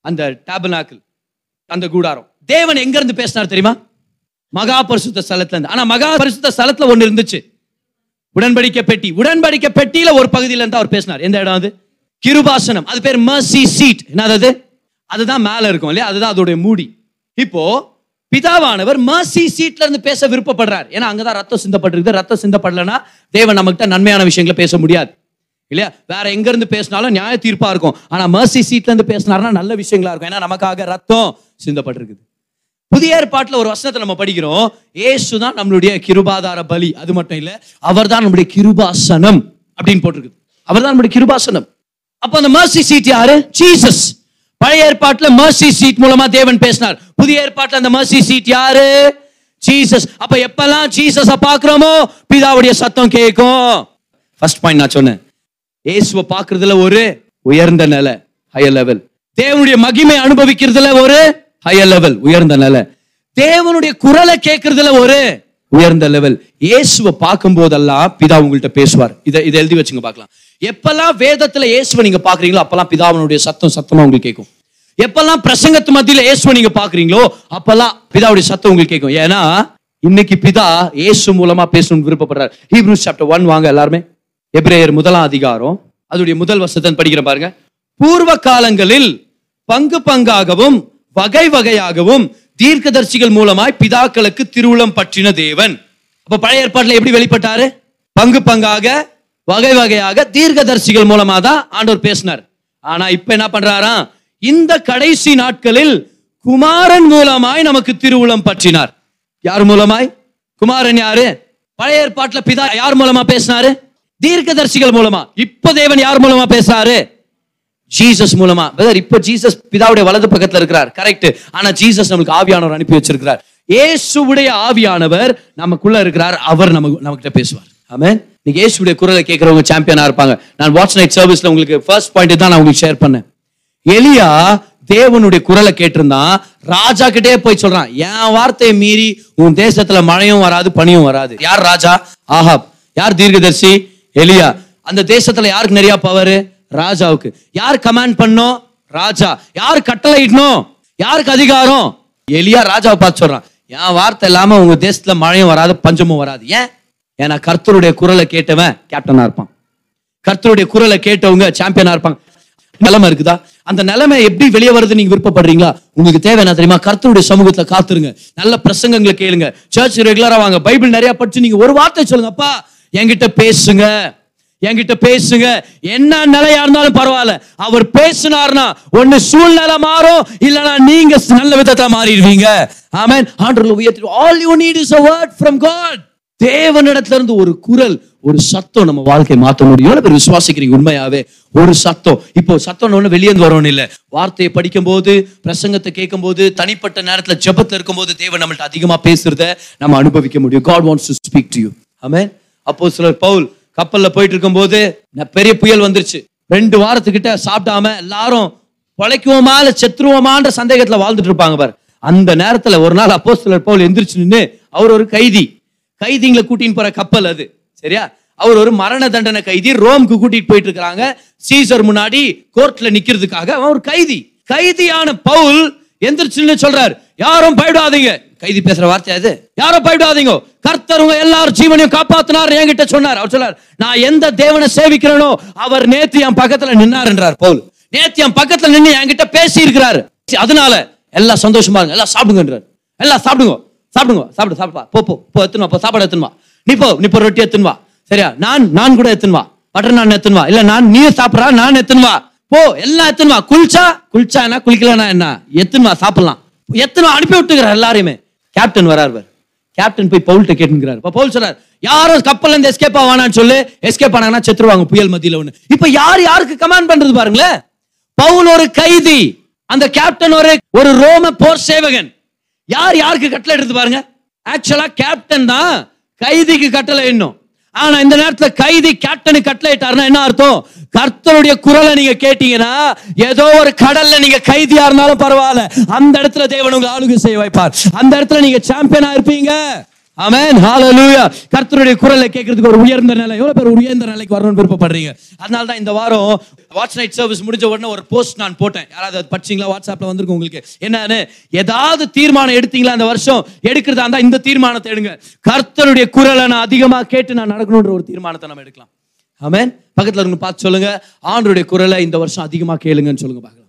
அந்த டேபனாக்கிள் அந்த கூடாரம். தேவன் எங்க இருந்து பேசினார் தெரியுமா? மகா பரிசுத்த ஸ்தலத்துல இருந்து. ஆனா மகா பரிசுத்த ஸ்தலத்துல ஒண்ணு இருந்துச்சு. உடன்படிக்கை பெட்டி. உடன்படிக்கை பெட்டியில ஒரு பகுதியில இருந்து அவர் பேசினார். எந்த இடம் அது? கிருபாசனம். அது பேர் மர்சி சீட் என்னது அது? அதுதான் மேல இருக்கும் இல்லையா? அதுதான் அதோடைய மூடி. இப்போ பிதாவானவர் மர்சி சீட்ல இருந்து பேச விருப்பப்படுறார். ஏன்னா அங்கதான் ரத்தம் சிந்தப்பட்டிருக்கு ரத்தம் சிந்தப்படலன்னா தேவன் நம்மகிட்ட நன்மையான விஷயங்களை பேச முடியாது. இல்லையா? வேற எங்க இருந்து பேசினாலும் நியாய தீர்ப்பா இருக்கும். ஆனா மர்சி சீட்ல இருந்து பேசினாருன்னா நல்ல விஷயங்களா இருக்கும். ஏன்னா நமக்காக ரத்தம் சிந்தப்பட்டிருக்குது. புதிய ஏற்பாட்டில் ஒரு வசனத்தை நம்ம படிக்கிறோம். ஏசு தான் நம்மளுடைய கிருபாதார பலி. அது மட்டும் இல்லை அவர் தான் நம்முடைய கிருபாசனம் அப்படின்னு போட்டிருக்குது. அவர் தான் நம்முடைய கிருபாசனம். அப்போ அந்த மர்சி சீட் யாரு? ஜீசஸ் பழைய ஏற்பாட்டில் மர்சி சீட் மூலமா தேவன் பேசினார். புதிய ஏற்பாட்டில் அந்த மர்சி சீட் யாரு? ஜீசஸ் அப்ப எப்பெல்லாம் ஜீசஸ பாக்குறோமோ பிதாவுடைய சத்தம் கேட்கும். ஃபர்ஸ்ட் பாயிண்ட் நான் சொன்னேன். இயேசுவை பார்க்கறதுல ஒரு உயர்ந்த நிலை ஹையர் லெவல் தேவனுடைய மகிமை அனுபவிக்கிறதுல ஒரு ஹையர் லெவல் உயர்ந்த நிலை. தேவனுடைய குரலை கேட்கறதுல ஒரு உயர்ந்த லெவல் இயேசுவை பார்க்கும் போதெல்லாம் பிதா உங்கள்கிட்ட பேசுவார். இதை இதை எழுதி வச்சுங்க பார்க்கலாம். எப்பெல்லாம் வேதத்துல இயேசுவை நீங்க பாக்குறீங்களோ அப்பெல்லாம் பிதாவினுடைய சத்தம் சத்தமா உங்களுக்கு கேட்கும். எப்பெல்லாம் பிரசங்கத்து மத்தியில இயேசுவை நீங்க பாக்குறீங்களோ அப்பெல்லாம் பிதாவுடைய சத்தம் உங்களுக்கு கேட்கும். ஏன்னா இன்னைக்கு பிதா இயேசு மூலமா பேசணும்னு விருப்பப்படுறார். ஹீப்ரூஸ் சாப்டர் ஒன் வாங்க எல்லாருமே. எப்ரேயர் முதலாம் அதிகாரம் அதோடைய முதல் வசத்தை படிக்கிற பாருங்க. பூர்வ காலங்களில் பங்கு பங்காகவும் வகை வகையாகவும் தீர்க்கதர்சிகள் மூலமாய் பிதாக்களுக்கு திருவுளம் பற்றின தேவன். அப்ப பழைய ஏற்பாட்டில் எப்படி வெளிப்பட்டாரு? பங்கு பங்காக வகை வகையாக தீர்க்கதர்சிகள் மூலமா தான் ஆண்டவர் பேசினார். ஆனா இப்ப என்ன பண்றாராம்? இந்த கடைசி நாட்களில் குமாரன் மூலமாய் நமக்கு திருவுளம் பற்றினார். யார் மூலமாய்? குமாரன் யாரு? பழைய ஏற்பாட்டில் பிதா யார் மூலமா பேசினாரு? தீர்க்கதர்சிகள் மூலமா. இப்ப தேவன் யார் மூலமா பேசுறாரு? ஜீசஸ் மூலமா. பிரதர் இப்ப ஜீசஸ் பிதாவுடைய வலது பக்கத்துல இருக்கிறார். கரெக்ட் ஆனா ஜீசஸ் நமக்கு ஆவியானவர் அனுப்பி வச்சிருக்கிறார். இயேசுடைய ஆவியானவர் நமக்குள்ள இருக்கிறார். அவர் நமக்கு நமக்கிட்ட பேசுவார். ஆமே நீங்க இயேசுடைய குரலை கேட்கறவங்க சாம்பியனா இருப்பாங்க. நான் வாட்ச் நைட் சர்வீஸ்ல உங்களுக்கு ஃபர்ஸ்ட் பாயிண்ட் தான் நான் உங்களுக்கு ஷேர் பண்ணேன். எலியா தேவனுடைய குரலை கேட்டிருந்தான் ராஜா கிட்டே போய் சொல்றான் என் வார்த்தையை மீறி உன் தேசத்துல மழையும் வராது பனியும் வராது. யார் ராஜா? ஆஹாப் யார் தீர்க்கதர்சி? எலியா. அந்த தேசத்துல யாருக்கு நிறைய பவர் ராஜாவுக்கு. யார் கமாண்ட் பண்ணோம் ராஜா. யார் கட்டளையிடணும் யாருக்கு அதிகாரம்? எலியா ராஜாவை பார்த்து சொல்றான் என் வார்த்தை இல்லாம உங்க தேசத்துல மழையும் வராது பஞ்சமும் வராது. ஏன்? ஏன்னா கர்த்தருடைய குரலை கேட்டவன் கேப்டனா இருப்பான். கர்த்தருடைய குரலை கேட்டவங்க சாம்பியனா இருப்பாங்க. நிலைமை இருக்குதா? அந்த நிலைமை எப்படி வெளியே வருது நீங்க விருப்பப்படுறீங்களா? உங்களுக்கு தேவை என்ன தெரியுமா? கர்த்தருடைய சமூகத்துல காத்துருங்க. நல்ல பிரசங்கங்களை கேளுங்க. சர்ச் ரெகுலரா வாங்க. பைபிள் நிறைய படிச்சு நீங்க ஒரு வார்த்தை சொல்லுங்க அப்பா என்கிட்ட பேசுங்க. என்கிட்ட பேசுங்க. என்ன நிலையா இருந்தாலும் பரவாயில்ல. அவர் பேசினார்னா ஒண்ணு சூழ்நிலை மாறும். இல்லனா நீங்க நல்ல விதத்தை மாறிடுவீங்க. ஆமேன் ஆண்டவர்ல உயர்த்தி all you need is a word from God தேவனிடத்துல இருந்து ஒரு குரல் ஒரு சத்தம் நம்ம வாழ்க்கை மாற்ற முடியும். எவ்வளவு பேர் விசுவாசிக்கிறீங்க உண்மையாவே? ஒரு சத்தம். இப்போ சத்தம் ஒன்று வெளியே இருந்து வரணும் இல்லை. வார்த்தையை படிக்கும் போது பிரசங்கத்தை கேட்கும் போது தனிப்பட்ட நேரத்துல இருக்கும் போது தேவன் நம்மள்ட்ட அதிகமா பேசுறத நம்ம அனுபவிக்க முடியும். God wants to speak to you amen அப்போ சிலர் பவுல் கப்பல்ல போயிட்டு இருக்கும்போது பெரிய புயல் வந்துருச்சு. ரெண்டு வாரத்துக்கிட்ட சாப்பிடாம எல்லாரும் பொழைக்குவோமா இல்ல செத்துருவோமான்ற சந்தேகத்துல வாழ்ந்துட்டு இருப்பாங்க பாரு. அந்த நேரத்துல ஒரு நாள் அப்போ சிலர் பவுல் எந்திரிச்சு நின்று அவர் ஒரு கைதி. கைதிங்களை கூட்டின்னு போற கப்பல் அது. சரியா? அவர் ஒரு மரண தண்டனை கைதி. ரோம்க்கு கூட்டிட்டு போயிட்டு இருக்காங்க சீசர் முன்னாடி கோர்ட்ல நிக்கிறதுக்காக அவன் ஒரு கைதி. கைதியான பவுல் எந்திரிச்சுன்னு சொல்றாரு. யாரும் பயப்படாதீங்க. கைதி பேசுற வார்த்தை அது. யாரும் பயப்படாதீங்க. கர்த்தர் உங்க எல்லாரும் ஜீவனையும் காப்பாத்தினார் என்கிட்ட சொன்னார். அவர் சொன்னார் நான் எந்த தேவனை சேவிக்கிறேனோ அவர் நேத்து என் பக்கத்துல நின்னாருன்றார் பவுல். நேத்து என் பக்கத்துல நின்று என்கிட்ட பேசி இருக்கிறாரு அதனால எல்லாம் சந்தோஷமா இருங்க. எல்லாம் சாப்பிடுங்கன்றார் எல்லாம் சாப்பிடுங்க. சாப்பிடுங்க. சாப்பிடு சாப்பிடுவா போ போ போ போ சாப்பாடு எத்துன்னு நீ போ நீ போ ரொட்டி எத்துன்னு சரியா? நான் நான் கூட எடுத்துன்னுவா பட்டர் நான் எத்துன்னு இல்ல நான் நீ சாப்பிட்றா நான் எடுத்துன்னுவா போ எல்லாம் எடுத்துன்னுவா குளிச்சா குளிச்சா என்ன குளிக்கலன்னா என்ன? எத்துன்னு சாப்பிடலாம். எத்தனை அனுப்பி விட்டுக்கிறார் எல்லாரையுமே? கேப்டன் வரார் பார். கேப்டன் போய் பவுல்ட்ட கேட்டுங்கிறார். இப்போ பவுல் சொல்றார் யாரும் கப்பல்ல இருந்து எஸ்கேப் ஆவானான்னு சொல்லு. எஸ்கேப் ஆனாங்கன்னா செத்துருவாங்க புயல் மத்தியில் ஒன்று இப்போ யார் யாருக்கு கமாண்ட் பண்றது பாருங்களேன். பவுல் ஒரு கைதி அந்த கேப்டன் ஒரு ஒரு ரோம போர் சேவகன். யார் யாருக்கு கட்டளை எடுத்து பாருங்க. ஆக்சுவலா கேப்டன் தான் கைதிக்கு கட்டளை இன்னும் ஆனா இந்த நேரத்துல கைதி கேப்டனு கட்டளை இட்டாருன்னா என்ன அர்த்தம்? கர்த்தருடைய குரலை நீங்க கேட்டீங்கன்னா ஏதோ ஒரு கடல்ல நீங்க கைதியா இருந்தாலும் பரவாயில்ல. அந்த இடத்துல தேவன் உங்க ஆளுகை செய்ய வைப்பார். அந்த இடத்துல நீங்க சாம்பியனா இருப்பீங்க. ஆமென் ஹalleluya கர்த்தருடைய குரலை கேட்கிறதுக்கு ஒரு உயர்ந்த நிலை. எவ்வளவு பேர் உயர்ந்த நிலைக்கு வரணும்னு விருப்பப்படுறீங்க? அதனால தான் இந்த வாரம் வாட்ச் நைட் சர்வீஸ் முடிஞ்ச உடனே ஒரு போஸ்ட் நான் போட்டேன். யாராவது அது படிச்சீங்களா? வாட்ஸ்அப்ல வந்திருக்கு உங்களுக்கு. என்னன்னு? ஏதாவது தீர்மானம் எடுத்தீங்களா அந்த வருஷம்? எடுக்கிறதா இருந்தா இந்த தீர்மானத்தை எடுங்க. கர்த்தருடைய குரலை நான் அதிகமா கேட்டு நான் நடக்கணும்ன்ற ஒரு தீர்மானத்தை நம்ம எடுக்கலாம். அமேன் பக்கத்துல இருந்து பார்த்து சொல்லுங்க. ஆண்டருடைய குரலை இந்த வருஷம் அதிகமா கேளுங்கன்னு சொல்லுங்க பார்க்கலாம்.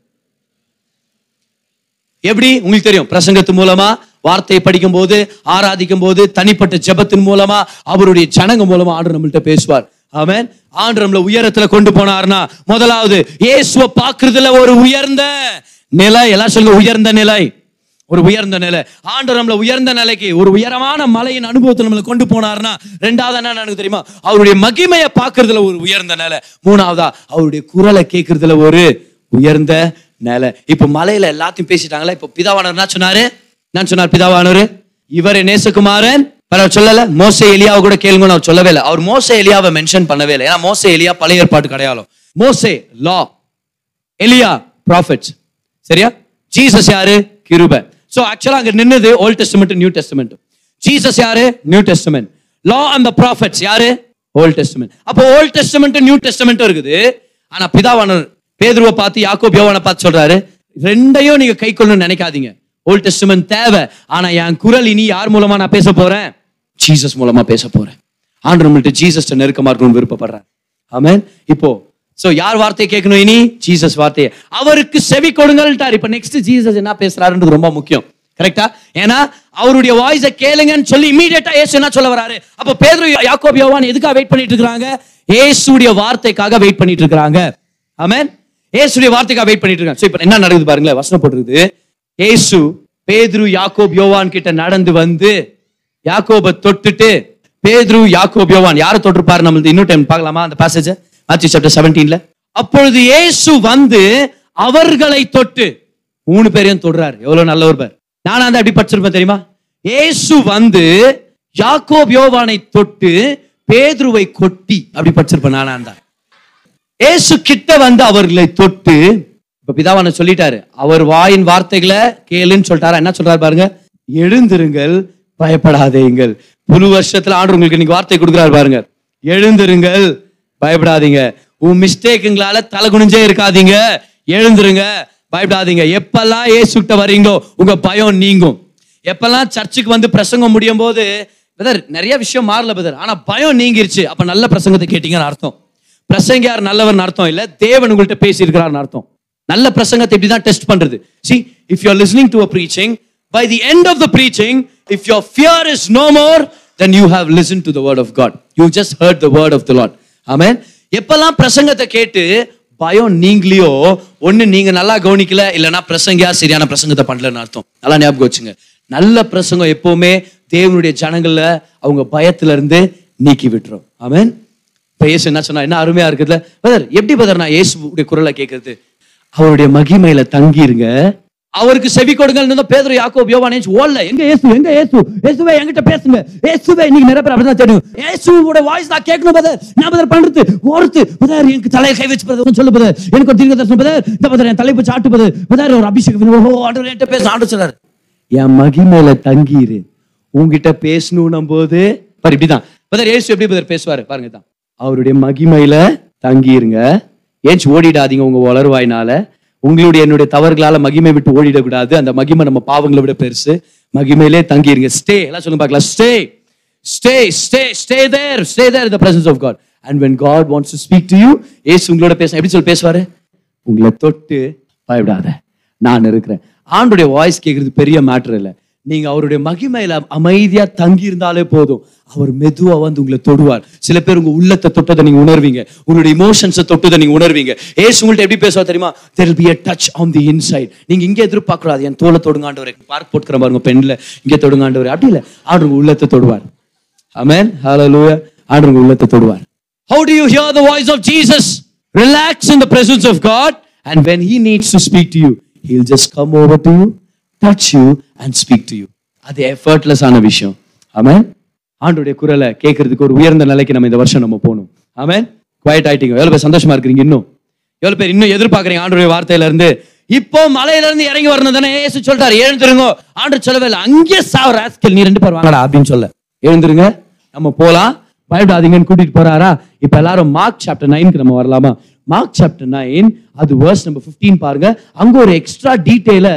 எப்படி? உங்களுக்கு தெரியும். பிரசங்கத்து மூலமா வார்த்தையை படிக்கும் போது ஆராதிக்கும் போது தனிப்பட்ட ஜெபத்தின் மூலமா அவருடைய ஜனங்க மூலமா ஆண்டு நம்மள்கிட்ட பேசுவார். அவன் ஆண்டு நம்மள உயரத்துல கொண்டு போனார்னா முதலாவது இயேசுவை பாக்குறதுல ஒரு உயர்ந்த நிலை. எல்லாம் சொல்லுங்க உயர்ந்த நிலை. ஒரு உயர்ந்த நிலை. ஆண்டு நம்மள உயர்ந்த நிலைக்கு ஒரு உயரமான மலையின் அனுபவத்தை நம்மளை கொண்டு போனார்னா ரெண்டாவது என்ன எனக்கு தெரியுமா? அவருடைய மகிமையை பார்க்கறதுல ஒரு உயர்ந்த நிலை. மூணாவதா அவருடைய குரலை கேட்கறதுல ஒரு உயர்ந்த நிலை. இப்போ மலையில எல்லாத்தையும் பேசிட்டாங்களா? இப்போ பிதாவானவர் என்ன சொன்னாரு? நான் சொன்னார் பிதாவானவர் இவர் நேசகுமாரன். பரவாயில்ல சொல்லல மோசே எலியாவை கூட கேளுங்கன்னு அவர் சொல்லவே இல்லை. அவர் மோசே எலியாவை மென்ஷன் பண்ணவே இல்லை. ஏன்னா மோசே எலியா பழைய ஏற்பாட்டு கிடையாலும் மோசே லா எலியா ப்ராஃபிட்ஸ் சரியா? ஜீசஸ் யாரு? கிருப. ஸோ ஆக்சுவலாக அங்கே நின்னது old testament new testament Jesus யாரு? New testament law and the prophets யாரு? ஓல்ட் டெஸ்டமெண்ட் அப்போ ஓல்ட் டெஸ்டமெண்ட் நியூ டெஸ்டமெண்ட் இருக்குது. ஆனால் பிதாவானவர் பேதுருவை பார்த்து யாக்கோ பியோவானை பார்த்து சொல்றாரு ரெண்டையும் நீங்க கை கொள்ளணும்னு நினைக்காதீங்க. ஓல்ட் டெஸ்டமெண்ட் தேவை. ஆனா என் குரல் இனி யார் மூலமா நான் பேச போறேன்? ஜீசஸ் மூலமா பேச போறேன். ஆண்டு நம்மள்ட்ட ஜீசஸ் நெருக்கமா இருக்கணும்னு விருப்பப்படுறேன் ஆமேன் இப்போ ஸோ யார் வார்த்தையை கேட்கணும் இனி? ஜீசஸ் வார்த்தையை. அவருக்கு செவி கொடுங்கள்ட்டார். இப்போ நெக்ஸ்ட் ஜீசஸ் என்ன பேசுறாருன்றது ரொம்ப முக்கியம். கரெக்டா ஏன்னா அவருடைய வாய்ஸை கேளுங்கன்னு சொல்லி இமீடியட்டா ஏசு என்ன சொல்ல வராரு? அப்ப பேதுரு யாக்கோப் யோவான் எதுக்காக வெயிட் பண்ணிட்டு இருக்காங்க ஏசுடைய வார்த்தைக்காக வெயிட் பண்ணிட்டு இருக்கிறாங்க. ஆமேன் ஏசுடைய வார்த்தைக்காக வெயிட் பண்ணிட்டு இருக்காங்க. என்ன நடக்குது பாருங்களேன்? வசனம் போட்டுருக்குது. ஏசு பேதுரு யாக்கோப் யோவான் கிட்ட நடந்து வந்து யாக்கோபை தொட்டுட்டு பேதுரு யாக்கோப் யோவான் யாரை தொட்டிருப்பாரு? நம்மளுக்கு இன்னும் டைம் பார்க்கலாமா அந்த பேசேஜ் மாத்தி சாப்டர் செவன்டீன்ல அப்பொழுது ஏசு வந்து அவர்களை தொட்டு மூணு பேரையும் தொடுறாரு. எவ்வளவு நல்ல ஒரு பேர். நான் அந்த அப்படி படிச்சிருப்பேன் தெரியுமா? ஏசு வந்து யாக்கோப் யோவானை தொட்டு பேதுருவை கொட்டி அப்படி படிச்சிருப்பேன் நானா இருந்தா ஏசு கிட்ட வந்து அவர்களை தொட்டு இப்போ பிதாவான சொல்லிட்டாரு அவர் வாயின் வார்த்தைகளை கேளுன்னு சொல்லிட்டாரா? என்ன சொல்றாரு பாருங்க எழுந்திருங்கள் பயப்படாதீங்கள். புது வருஷத்துல ஆண்டு உங்களுக்கு இன்னைக்கு வார்த்தை கொடுக்குறாரு பாருங்க எழுந்திருங்கள் பயப்படாதீங்க. உன் மிஸ்டேக்குங்களால தலை குனிஞ்சே இருக்காதீங்க. எழுந்துருங்க பயப்படாதீங்க. எப்பெல்லாம் ஏசுகிட்ட வரீங்களோ உங்க பயம் நீங்கும். எப்பெல்லாம் சர்ச்சுக்கு வந்து பிரசங்கம் முடியும் போது பிரதர் நிறைய விஷயம் மாறல பிரதர் ஆனா பயம் நீங்கிருச்சு. அப்ப நல்ல பிரசங்கத்தை கேட்டீங்கன்னு அர்த்தம். பிரசங்கியார் நல்லவர்னு அர்த்தம் இல்ல தேவன் உங்கள்கிட்ட பேசியிருக்கிறார்னு அர்த்தம். நல்ல பிரசங்கத்தை இப்படி தான் டெஸ்ட் பண்றது. See if you are listening to a preaching by the end of the preaching if your fear is no more then you have listen to the word of God you just heard the word of the Lord amen. எப்பெல்லாம் பிரசங்கத்தை கேட்டு பயம் நீங்களையோ ஒண்ணு நீங்க நல்லா கவனிக்கல இல்லைன்னா பிரசங்கியா சரியான பிரசங்கத்தை பண்ணலன்னு அர்த்தம். நல்லா ஞாபகம் வச்சுங்க. நல்ல பிரசங்கம் எப்போவுமே தேவனுடைய ஜனங்கள்ல அவங்க பயத்துல இருந்து நீக்கி விட்டுரும். ஆமேன் இப்போ இயேசு என்ன சொன்னா என்ன அருமையா இருக்குதுல? பதர் எப்படி பதர் நான் இயேசுடைய குரலை கேட்கறது? அவருடைய மகிமையில தங்கிருங்க. அவருக்கு செவி கொடுங்கள் பேதுரு யாக்கோப் யோவான் ஓடல எங்க இயேசு எங்க இயேசு இயேசுவே என்கிட்ட பேசுங்க. இயேசுவே இன்னைக்கு நிறைய பேர் அப்படிதான் தெரியும். இயேசுவோட வாய்ஸ் நான் கேட்கணும் பதர் நான் பதர் பண்றது ஓர்த்து பதர் எனக்கு தலையை கை வச்சு பதர் சொல்லு பதர் எனக்கு ஒரு தீர்க்க தரிசனம் பதர் இந்த பதர் என் தலைப்பு சாட்டு பதர் பதர் ஒரு அபிஷேகம் ஓஹோ ஆண்டவர் என்கிட்ட பேச ஆண்டு சொல்றாரு. என் மகிமையில தங்கிரு உங்ககிட்ட பேசணும் போது பாரு இப்படிதான். பதர் இயேசு எப்படி பதர் பேசுவாரு? பாருங்க தான் அவருடைய மகிமையில தங்கிருங்க ஏன்ச்சு ஓடிடாதீங்க உங்க வளர்வாயினால? உங்களுடைய என்னுடைய தவறுகளால மகிமை விட்டு ஓடிடக்கூடாது. அந்த மகிமை நம்ம பாவங்களை விட பெருசு. மகிமையிலே தங்கிருங்க. ஸ்டே எல்லாம் சொல்லுங்க பார்க்கலாம். Stay stay stay stay there stay there the presence of God and when God wants to speak to you Yesu உங்களோட பேச எப்படி சொல்லி பேசுவாரு? உங்களை தொட்டு பயப்படாத. நான் இருக்கிறேன். ஆண்டுடைய வாய்ஸ் கேட்கறது பெரிய மேட்டர் இல்லை. நீங்க அவருடைய மகிமையில அமைதியா தங்கி இருந்தாலே போதும். அவர் மெதுவா வந்து உங்களை தொடுவார். சில பேர் உங்க உள்ளத்தை தொட்டதை நீங்க உணர்வீங்க. உங்களுடைய இமோஷன்ஸை தொட்டதை நீங்க உணர்வீங்க. ஏசு உங்கள்ட்ட எப்படி பேசுவா தெரியுமா? There be a touch on the inside நீங்க இங்கே எதிர்பார்க்கக்கூடாது. என் தோலை தொடுங்காண்டவர் பார்க் போட்டுக்கிற பாருங்க பெண்ணில். இங்கே தொடுங்காண்டவர் அப்படி இல்லை. ஆண்டு உங்க உள்ளத்தை தொடுவார். அமேன் ஹலோ லூயா ஆண்டு உங்க உள்ளத்தை தொடுவார். How do you hear the voice of Jesus relax in the presence of God and when he needs to speak to you he'll just come over to you touch you and speak to you. அது எஃபர்ட்லெஸ் ஆன விஷயம். ஆமென் ஆண்டுடைய குரலை கேட்கறதுக்கு ஒரு உயர்ந்த நிலைக்கு நம்ம இந்த வருஷம் நம்ம போகணும். ஆமென் குவைட் ஆயிட்டீங்க. எவ்வளவு பேர் சந்தோஷமா இருக்கிறீங்க இன்னும்? எவ்வளவு பேர் இன்னும் எதிர்பார்க்கறீங்க ஆண்டுடைய வார்த்தையில இருந்து இப்போ மலையில இருந்து இறங்கி வரணும் தானே? ஏசு சொல்றாரு எழுந்துருங்க. ஆண்டு சொல்லவே இல்லை. அங்கே சாவ ராஸ்கல் நீ ரெண்டு பேர் வாங்கடா அப்படின்னு சொல்ல. எழுந்துருங்க. நம்ம போலாம். பயப்படாதீங்கன்னு கூட்டிட்டு போறாரா? இப்ப எல்லாரும் மார்க் சாப்டர் நைனுக்கு நம்ம வரலாமா? மார்க் சாப்டர் நைன் அது வேர்ஸ் நம்பர் 15 பாருங்க. அங்க ஒரு எக்ஸ்ட்ரா டீட்டெயில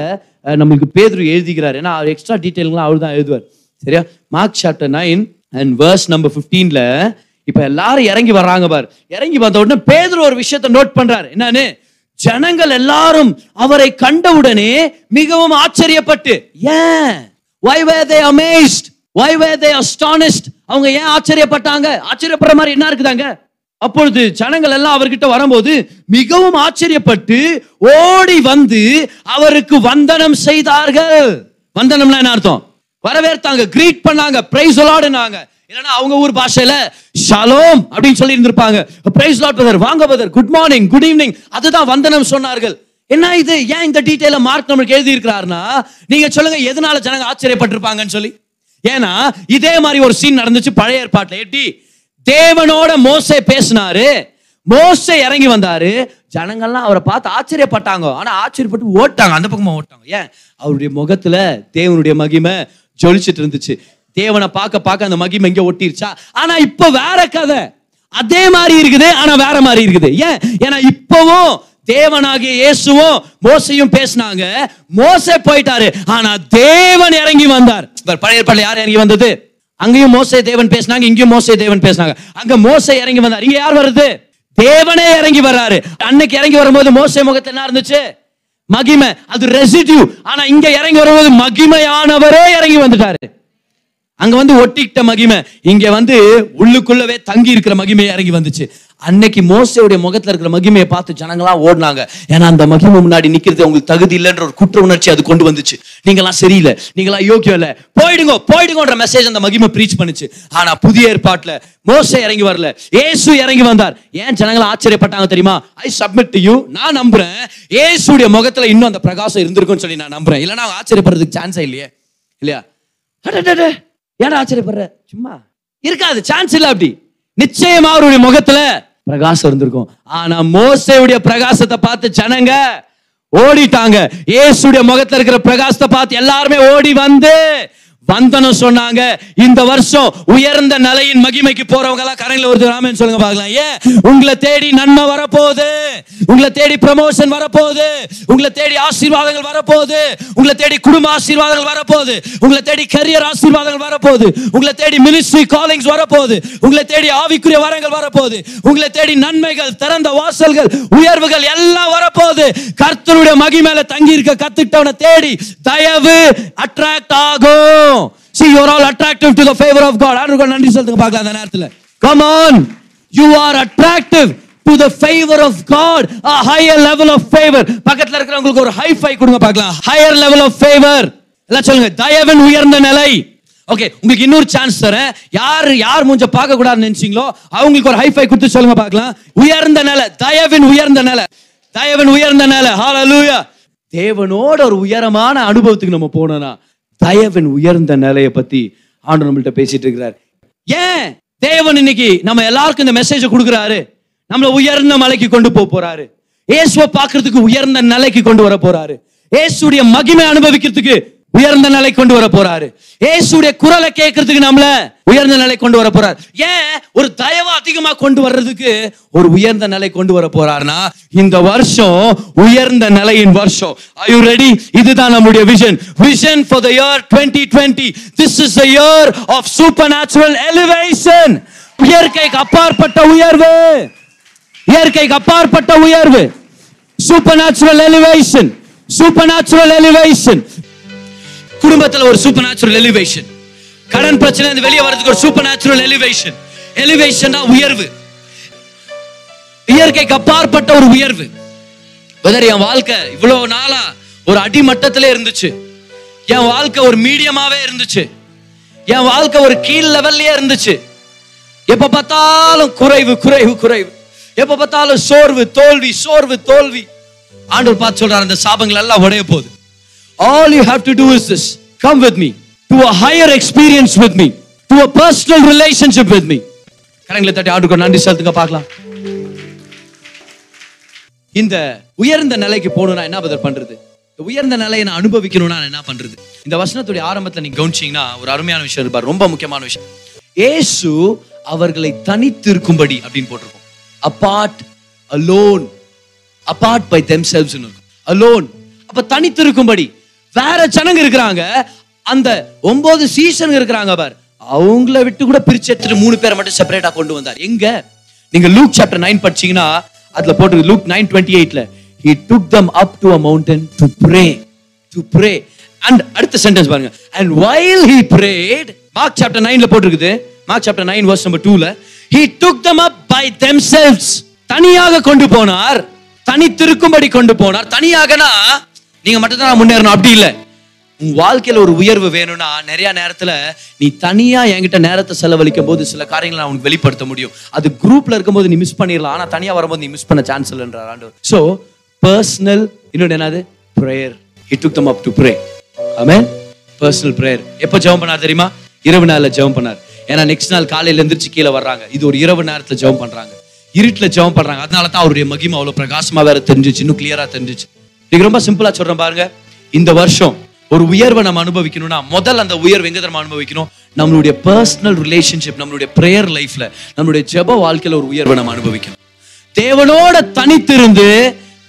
நம்மளுக்கு பேதுரு எழுதிக்கிறார். ஏன்னா அவர் எக்ஸ்ட்ரா டீட்டெயில்களாம் அவர் தான் எழுதுவார். சரியா? Mark chapter nine and verse number ஃபிஃப்டீனில் இப்போ எல்லாரும் இறங்கி வர்றாங்க பார். இறங்கி வந்த உடனே பேதுரு ஒரு விஷயத்தை நோட் பண்றாரு. என்னன்னு? ஜனங்கள் எல்லாரும் அவரை கண்டவுடனே மிகவும் ஆச்சரியப்பட்டு ஏன்? Why were they amazed? Why were அவங்க ஏன் ஆச்சரியப்பட்டாங்க? ஆச்சரியப்படுற மாதிரி என்ன இருக்குதாங்க? அப்பொழுது ஜனங்கள் எல்லாம் அவர்கிட்ட வரும்போது மிகவும் ஆச்சரியப்பட்டு ஓடி வந்து அவருக்கு வந்தனம் செய்தார்கள். வந்தனம்னா என்ன அர்த்தம்? வரவேற்றாங்க கிரீட் பண்ணாங்க பிரைஸ் விளாடுனாங்க இல்லைன்னா அவங்க ஊர் பாஷையில ஷலோம் அப்படின்னு சொல்லி இருந்திருப்பாங்க. பிரைஸ் லாட் பதர் வாங்க brother good morning good evening அதுதான் வந்தனம் சொன்னார்கள். என்ன இது? ஏன் இந்த டீட்டெயில மார்க் நம்மளுக்கு எழுதி இருக்கிறாருன்னா நீங்க சொல்லுங்க எதனால ஜனங்க ஆச்சரியப்பட்டிருப்பாங்கன்னு சொல்லி. ஏன்னா இதே மாதிரி ஒரு சீன் நடந்துச்சு பழைய ஏற்பாட்டில். எப்படி தேவனோட மோசை பேசினாரு. மோசை இறங்கி வந்தாரு. ஜனங்கள்லாம் அவரை பார்த்து ஆச்சரியப்பட்டாங்க. ஆனா ஆச்சரியப்பட்டு ஓட்டாங்க. அந்த பக்கமா ஓட்டாங்க. ஏன்? அவருடைய முகத்துல தேவனுடைய மகிமை ஜொலிச்சிட்டு இருந்துச்சு. தேவனை பார்க்க பார்க்க அந்த மகிமை இங்கே ஒட்டிருச்சா? ஆனா இப்ப வேற கதை. அதே மாதிரி இருக்குது ஆனா வேற மாதிரி இருக்குது. ஏன்? ஏன்னா இப்பவும் தேவனாகிய இயேசுவும் மோசையும் பேசினாங்க. மோசை போயிட்டாரு. ஆனா தேவன் இறங்கி வந்தார். இப்ப பழைய பள்ளி யார் இறங்கி வந்தது? அங்கேயும் மோசை தேவன் பேசினாங்க இங்கேயும் மோசை தேவன் பேசினாங்க. அங்க மோசை இறங்கி வந்தார். இங்க யார் வருது? தேவனே இறங்கி வர்றாரு. அன்னைக்கு இறங்கி வரும்போது மோசை முகத்துல என்ன இருந்துச்சு? மகிமை. அது ரெசிடியூ ஆனா இங்க இறங்கி வரும்போது மகிமையானவரே இறங்கி வந்துட்டாரு. அங்க வந்து ஒட்டிக்கிட்ட மகிமை. இங்க வந்து உள்ளுக்குள்ளவே தங்கி இருக்கிற மகிமை இறங்கி வந்துச்சு. அன்னைக்கு மோசையுடைய முகத்துல இருக்கிற மகிமையை பார்த்து ஜனங்களாம் ஓடினாங்க. ஏன்னா அந்த மகிமை முன்னாடி நிக்கிறது உங்களுக்கு தகுதி இல்லைன்ற ஒரு குற்ற உணர்ச்சி அது கொண்டு வந்துச்சு. நீங்களாம் சரியில்லை. நீங்களாம் யோக்கியம் இல்ல. போயிடுங்க போயிடுங்கன்ற மெசேஜ் அந்த மகிமை ப்ரீச் பண்ணுச்சு. ஆனா புதிய ஏற்பாட்டுல மோசை இறங்கி வரல. ஏசு இறங்கி வந்தார். ஏன் ஜனங்களை ஆச்சரியப்பட்டாங்க தெரியுமா? ஐ சப்மிட் டு யூ நான் நம்புறேன். ஏசுடைய முகத்துல இன்னும் அந்த பிரகாசம் இருந்திருக்கும்னு சொல்லி நான் நம்புறேன். இல்லைன்னா ஆச்சரியப்படுறதுக்கு சான்ஸே இல்லையே. இல்லையா? ஏன்டா ஆச்சரியப்படுற? சும்மா. இருக்காது சான்ஸ் இல்ல அப்படி. நிச்சயமா அவருடைய முகத்துல பிரகாசம் இருந்திருக்கும். ஆனா மோசையுடைய பிரகாசத்தை பார்த்து ஜனங்க ஓடிட்டாங்க. இயேசுடைய முகத்துல இருக்கிற பிரகாசத்தை பார்த்து எல்லாருமே ஓடி வந்து வந்தனம் சொன்னாங்க. இந்த வருஷம் உயர்ந்த நிலையின் மகிமைக்கு போறவங்க எல்லாம் கரங்களை ஒரு ராமன் சொல்லுங்க பார்க்கலாம். ஏன் உங்களை தேடி நன்மை வரப்போகுது. உங்களை தேடி ப்ரமோஷன் வரப்போகுது. உங்களை தேடி ஆசீர்வாதங்கள் வரப்போகுது. உங்களை தேடி குடும்ப ஆசீர்வாதங்கள் வரப்போகுது. உங்களை தேடி கரியர் ஆசீர்வாதங்கள் வரப்போகுது. உங்களை தேடி மினிஸ்ட்ரி காலிங்ஸ் வரப்போகுது. உங்களை தேடி ஆவிக்குரிய வரங்கள் வரப்போகுது. உங்களை தேடி நன்மைகள் திறந்த வாசல்கள் உயர்வுகள் எல்லாம் வரப்போகுது. கர்த்தருடைய மகிமையில தங்கி இருக்க கத்துட்டவனை தேடி தயவு அட்ராக்ட் ஆகும். வரும் C you are all attractive to the favour of God ஆண்டவருக்கு நன்றி சொல்லுங்க பார்க்கலாம் அந்த நேரத்துல. Come on you are attractive to the favour of God a higher level of favor. பக்கத்துல இருக்கிறவங்களுக்கு ஒரு ஹை ஃபை கொடுங்க பார்க்கலாம். ஹையர் லெவல் ஆஃப் ஃபேவர் எல்லாம் சொல்லுங்க. தயவன் உயர்ந்த நிலை. ஓகே உங்களுக்கு இன்னொரு சான்ஸ் தரேன். யார் யார் மூஞ்ச பார்க்க கூடாதுன்னு நினைச்சீங்களோ அவங்களுக்கு ஒரு ஹை ஃபை கொடுத்து சொல்லுங்க பார்க்கலாம். உயர்ந்த நிலை. தயவின் உயர்ந்த நிலை. தயவின் உயர்ந்த நிலை. ஹalleluya தேவனோட ஒரு உயரமான அனுபவத்துக்கு நம்ம போனோம்னா தயவின் உயர்ந்த நிலையை பத்தி ஆண்டு நம்மள்ட்ட பேசிட்டு இருக்கிறார். ஏன் தேவன் இன்னைக்கு நம்ம எல்லாருக்கும் இந்த மெசேஜை கொடுக்குறாரு? நம்மள உயர்ந்த மலைக்கு கொண்டு போக போறாரு. இயேசுவை பார்க்கறதுக்கு உயர்ந்த நிலைக்கு கொண்டு வர போறாரு. இயேசுடைய மகிமை அனுபவிக்கிறதுக்கு உயர்ந்த நிலை கொண்டு வர போறாரு. ஏசுடைய குரலை கேட்கறதுக்கு நம்மள உயர்ந்த நிலை கொண்டு வர போறாரு. ஏன்? ஒரு தயவு அதிகமா கொண்டு வர்றதுக்கு ஒரு உயர்ந்த நிலை கொண்டு வர போறாருனா இந்த வருஷம் உயர்ந்த நிலையின் வருஷம். ஐ யூ ரெடி இதுதான் நம்முடைய vision vision for the year the year 2020 this is the year of supernatural elevation. இயற்கைக்கு அப்பாற்பட்ட உயர்வு. இயற்கைக்கு அப்பாற்பட்ட உயர்வு. Super natural elevation super natural elevation குடும்பத்துல ஒரு சூப்பர் நேச்சுரல் எலிவேஷன் கடன் பிரச்சனை வெளியே வர்றதுக்கு ஒரு சூப்பர் நேச்சுரல் எலிவேஷன் எலிவேஷன் உயர்வு. இயற்கைக்கு அப்பாற்பட்ட ஒரு உயர்வு. வெதர் என் வாழ்க்கை இவ்வளவு நாளா ஒரு அடிமட்டத்திலே இருந்துச்சு. என் வாழ்க்கை ஒரு மீடியமாவே இருந்துச்சு. என் வாழ்க்கை ஒரு கீழ் லெவல்லயே இருந்துச்சு. எப்ப பார்த்தாலும் குறைவு குறைவு குறைவு. எப்ப பார்த்தாலும் சோர்வு தோல்வி சோர்வு தோல்வி. ஆண்டவர் பார்த்து சொல்றாரு அந்த சாபங்கள் எல்லாம் உடைய போகுது. All you have to do is this. Come with me to a higher experience with me to a personal relationship with me. கரங்களை தட்டி ஆண்டுக்கு நன்றி செலுத்துங்க பார்க்கலாம். இந்த உயர்ந்த நிலைக்கு போகணும்னா என்ன பதில் பண்றது? உயர்ந்த நிலையை நான் அனுபவிக்கணும்னா என்ன பண்றது? இந்த வசனத்துடைய ஆரம்பத்துல நீங்க கவனிச்சிங்கன்னா ஒரு அருமையான விஷயம் இருப்பார் ரொம்ப முக்கியமான விஷயம். ஏசு அவர்களை தனித்திருக்கும்படி அப்படின்னு போட்டிருக்கோம். Apart alone apart by themselves இருக்கும். அலோன் அப்ப தனித்திருக்கும்படி வேற ஜனங்க இருக்கிறாங்க. அந்த ஒன்பது சீசன் இருக்கிறாங்க பார். அவங்கள விட்டு கூட பிரிச்சு எடுத்துட்டு மூணு பேரை மட்டும் செப்பரேட்டா கொண்டு வந்தார். எங்க? நீங்க லூக் சாப்டர் நைன் படிச்சீங்கன்னா அதுல போட்டு லூக் நைன் டுவெண்ட்டி எயிட்ல he took them up to a mountain to pray to pray and அடுத்த சென்டென்ஸ் பாருங்க. And while he prayed Mark chapter நைன்ல போட்டிருக்குது. Mark chapter nine verse number டூல he took them up by themselves. தனியாக கொண்டு போனார். தனித்திருக்கும்படி கொண்டு போனார். தனியாகனா நீங்க மட்டும் தான் முன்னேறணும். அப்படி இல்லை. உன் வாழ்க்கையில ஒரு உயர்வு வேணும்னா நிறைய நேரத்துல நீ தனியா என்கிட்ட நேரத்தை செலவழிக்கும் போது சில காரியங்களை நான் உனக்கு வெளிப்படுத்த முடியும். அது குரூப்ல இருக்கும்போது நீ மிஸ் பண்ணிடலாம் ஆனா தனியா வரும்போது நீ மிஸ் பண்ண சான்ஸ் இல்லைன்றார் ஆண்டவர். ஸோ பர்சனல் இன்னொன்று என்னது? Prayer he took them up to pray ஆமே பர்சனல் ப்ரேயர் எப்போ ஜெபம் பண்ணார் தெரியுமா? இரவு நேரத்துல ஜெபம் பண்ணார். ஏன்னா நெக்ஸ்ட் நாள் காலையில எழுந்திரிச்சு கீழே வர்றாங்க. இது ஒரு இரவு நேரத்துல ஜெபம் பண்றாங்க. இருட்டுல ஜெபம் பண்றாங்க. அதனால தான் அவருடைய மகிமை அவ்வளவு பிரகாசமா வேற தெரிஞ்சிச்சு. இன்னும் கிளியரா தெரிஞ்சிச்சு. இன்னைக்கு ரொம்ப சிம்பிளா சொல்றேன் பாருங்க. இந்த வருஷம் ஒரு உயர்வை நம்ம அனுபவிக்கணும்னா முதல் அந்த உயர்வு எங்க தரமா அனுபவிக்கணும்? நம்மளுடைய பர்சனல் ரிலேஷன்ஷிப் நம்மளுடைய ப்ரேயர் லைஃப்ல நம்மளுடைய ஜெப வாழ்க்கையில ஒரு உயர்வை நம்ம அனுபவிக்கணும். தேவனோட தனித்திருந்து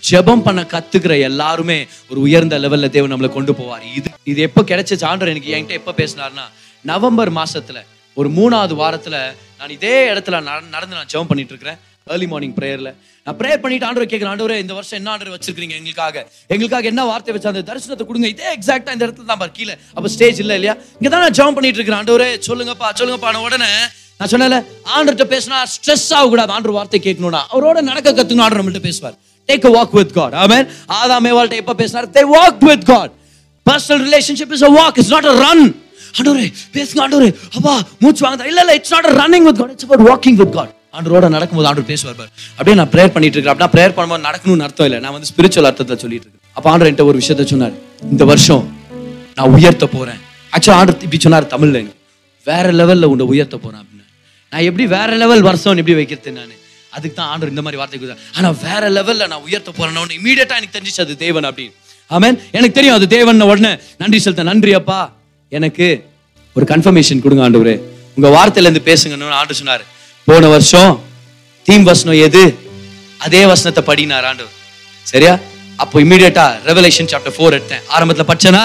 ஜெபம் பண்ண கத்துக்கிற எல்லாருமே ஒரு உயர்ந்த லெவல்ல தேவன் நம்மளை கொண்டு போவார். இது இது எப்போ கிடைச்ச சான்றர் எனக்கு என்கிட்ட எப்போ பேசினார்னா நவம்பர் மாசத்துல ஒரு மூணாவது வாரத்துல நான் இதே இடத்துல நடந்து நான் ஜெபம் பண்ணிட்டு இருக்கிறேன். ஏர்லி மார்னிங் ப்ரேயர்ல நான் ப்ரேயர் பண்ணிட்டு ஆண்டவர் கேட்கிறேன். ஆண்டவரே இந்த வருஷம் என்ன ஆண்டவர் வச்சிருக்கீங்க எங்களுக்காக? எங்களுக்காக என்ன வார்த்தை வச்சா அந்த தரிசனத்தை கொடுங்க. இதே எக்ஸாக்டா இந்த இடத்துல தான் பாரு. கீழே. அப்ப ஸ்டேஜ் இல்ல இல்லையா? இங்க தான் நான் ஜாம் பண்ணிட்டு இருக்கிறேன். ஆண்டவரே சொல்லுங்கப்பா சொல்லுங்கப்பா. நான் உடனே நான் சொன்னேன்ல ஆண்டர்கிட்ட பேசினா ஸ்ட்ரெஸ் ஆகக்கூடாது. ஆண்டர் வார்த்தை கேட்கணும்னா. அவரோட நடக்க கத்துக்கணும். ஆண்டர் நம்மள்ட்ட பேசுவார். Take walk with God God. ஆதா ஆதாம் ஏவாள்கிட்ட எப்ப பேசினார்? They walk with God personal relationship is a walk is not a run ஆண்டவரே பேசுங்க ஆண்டவரே. அப்பா மூச்சு வாங்க இல்ல இல்ல it's not running with God it's about walking with God ஆண்டரோட நடக்கும்போது ஆண்டர் பேசுவார் பார். அப்படியே நான் ப்ரேயர் பண்ணிட்டு இருக்கேன் அப்படின்னா ப்ரேயர் பண்ணும்போது நடக்கணும்னு அர்த்தம் இல்லை. நான் வந்து ஸ்பிரிச்சுவல் அர்த்தத்தை சொல்லிட்டு இருக்கேன். அப்போ ஆண்டர் என்கிட்ட ஒரு விஷயத்த சொன்னார். இந்த வருஷம் நான் உயர்த்த போறேன். ஆக்சுவலா ஆண்டர் இப்படி சொன்னார் தமிழ்ல வேற லெவலில் உன்னை உயர்த்த போறேன் அப்படின்னு. நான் எப்படி வேற லெவல் வருஷம் எப்படி வைக்கிறது நான். அதுக்கு தான் ஆண்டர் இந்த மாதிரி வார்த்தை கொடுத்தார். ஆனால் வேற லெவல்ல நான் உயர்த்த போறேன் உடனே இமீடியட்டா எனக்கு தெரிஞ்சிச்சு அது தேவன் அப்படின்னு. ஆமேன் எனக்கு தெரியும் அது தேவன் உடனே நன்றி செலுத்த நன்றி அப்பா. எனக்கு ஒரு கன்ஃபர்மேஷன் கொடுங்க ஆண்டவரே. உங்க வார்த்தையில இருந்து பேசுங்கன்னு ஆண்டு சொன்னாரு. போன வருஷம் தீம் வசனம் எது? அதே வசனத்தை படினார் ஆண்டவர். சரியா? அப்போ இமீடியட்டா ரெவலேஷன் சாப்டர் ஃபோர் எடுத்தேன். ஆரம்பத்துல படிச்சேனா?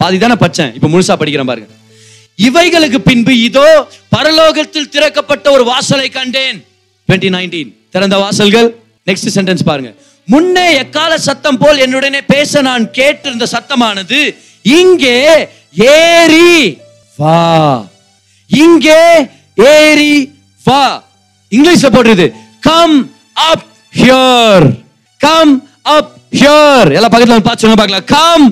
பாதி தானே படிச்சேன். இப்போ முழுசா படிக்கிறேன் பாருங்க. இவைகளுக்கு பின்பு இதோ பரலோகத்தில் திறக்கப்பட்ட ஒரு வாசலை கண்டேன். 2019 திறந்த வாசல்கள். நெக்ஸ்ட் சென்டென்ஸ் பாருங்க. முன்னே எக்கால சத்தம் போல் என்னுடனே பேச நான் கேட்டிருந்த சத்தமானது இங்கே ஏறி வா. இங்கே ஏறி வா. இங்கிலீஷ்ல போடுறது come up here come up here எல்லாம் பக்கத்துல பார்த்து சொல்லுங்க பார்க்கலாம். கம்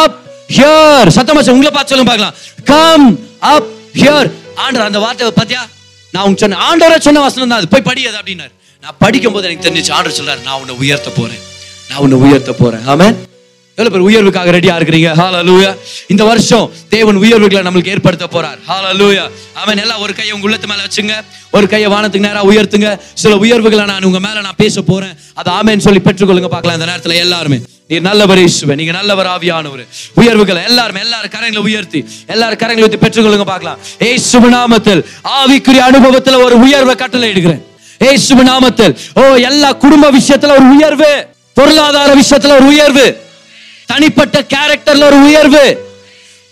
அப் ஹியர் சத்தமா சொல்லுங்க உங்களை பார்த்து சொல்லுங்க பார்க்கலாம். கம் அப் ஹியர் ஆண்டர் அந்த வார்த்தை பாத்தியா நான் உங்க சொன்ன ஆண்டவரே சொன்ன வசனம் தான் அது. போய் படி அது அப்படின்னாரு. நான் படிக்கும் போது எனக்கு தெரிஞ்சிச்சு ஆண்டர் சொல்றாரு நான் உன்னை உயர்த்த போறேன். நான் உன்னை உயர்த்த போறேன். ஆமென் எவ்வளவு பேர் உயர்வுக்காக ரெடியா இருக்கிறீங்க? ஹாலலூயா இந்த வருஷம் தேவன் உயர்வுகளை நம்மளுக்கு ஏற்படுத்த போறார். ஹாலலூயா அவன் எல்லாம் ஒரு கையை உங்க உள்ளத்து மேல வச்சுங்க. ஒரு கையை வானத்துக்கு நேரா உயர்த்துங்க. சில உயர்வுகளை நான் உங்க மேல நான் பேச போறேன். அது ஆமேன்னு சொல்லி பெற்றுக்கொள்ளுங்க. பார்க்கலாம் இந்த நேரத்துல எல்லாருமே. நீ நல்லவர் இயேசுவே நீங்க நல்லவர் ஆவியானவர். உயர்வுகளை எல்லாரும் எல்லாரும் கரங்களை உயர்த்தி எல்லாரும் கரங்களை உயர்த்தி பெற்றுக்கொள்ளுங்க பார்க்கலாம். ஏசுப நாமத்தில் ஆவிக்குரிய அனுபவத்துல ஒரு உயர்வை கட்டளை எடுக்கிறேன் ஏசுப நாமத்தில் ஓ எல்லா குடும்ப விஷயத்துல ஒரு உயர்வு. பொருளாதார விஷயத்துல ஒரு உயர்வு. தனிப்பட்ட கேரக்டர்ல ஒரு உயர்வு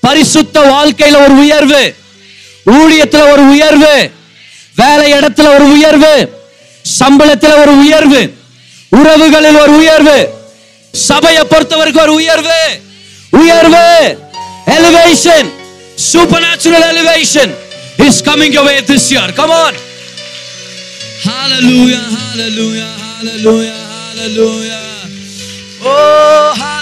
பரிசுத்த வாழ்க்கையில ஒரு உயர்வு ஊழியத்துல ஒரு உயர்வு வேலை இடத்துல ஒரு உயர்வு சம்பளத்துல ஒரு உயர்வு உறவுகளில் ஒரு உயர்வு சபையை பொறுத்தவரைக்கும் ஒரு உயர்வு உயர்வு elevation supernatural elevation is coming away this year come on hallelujah hallelujah hallelujah hallelujah oh hallelujah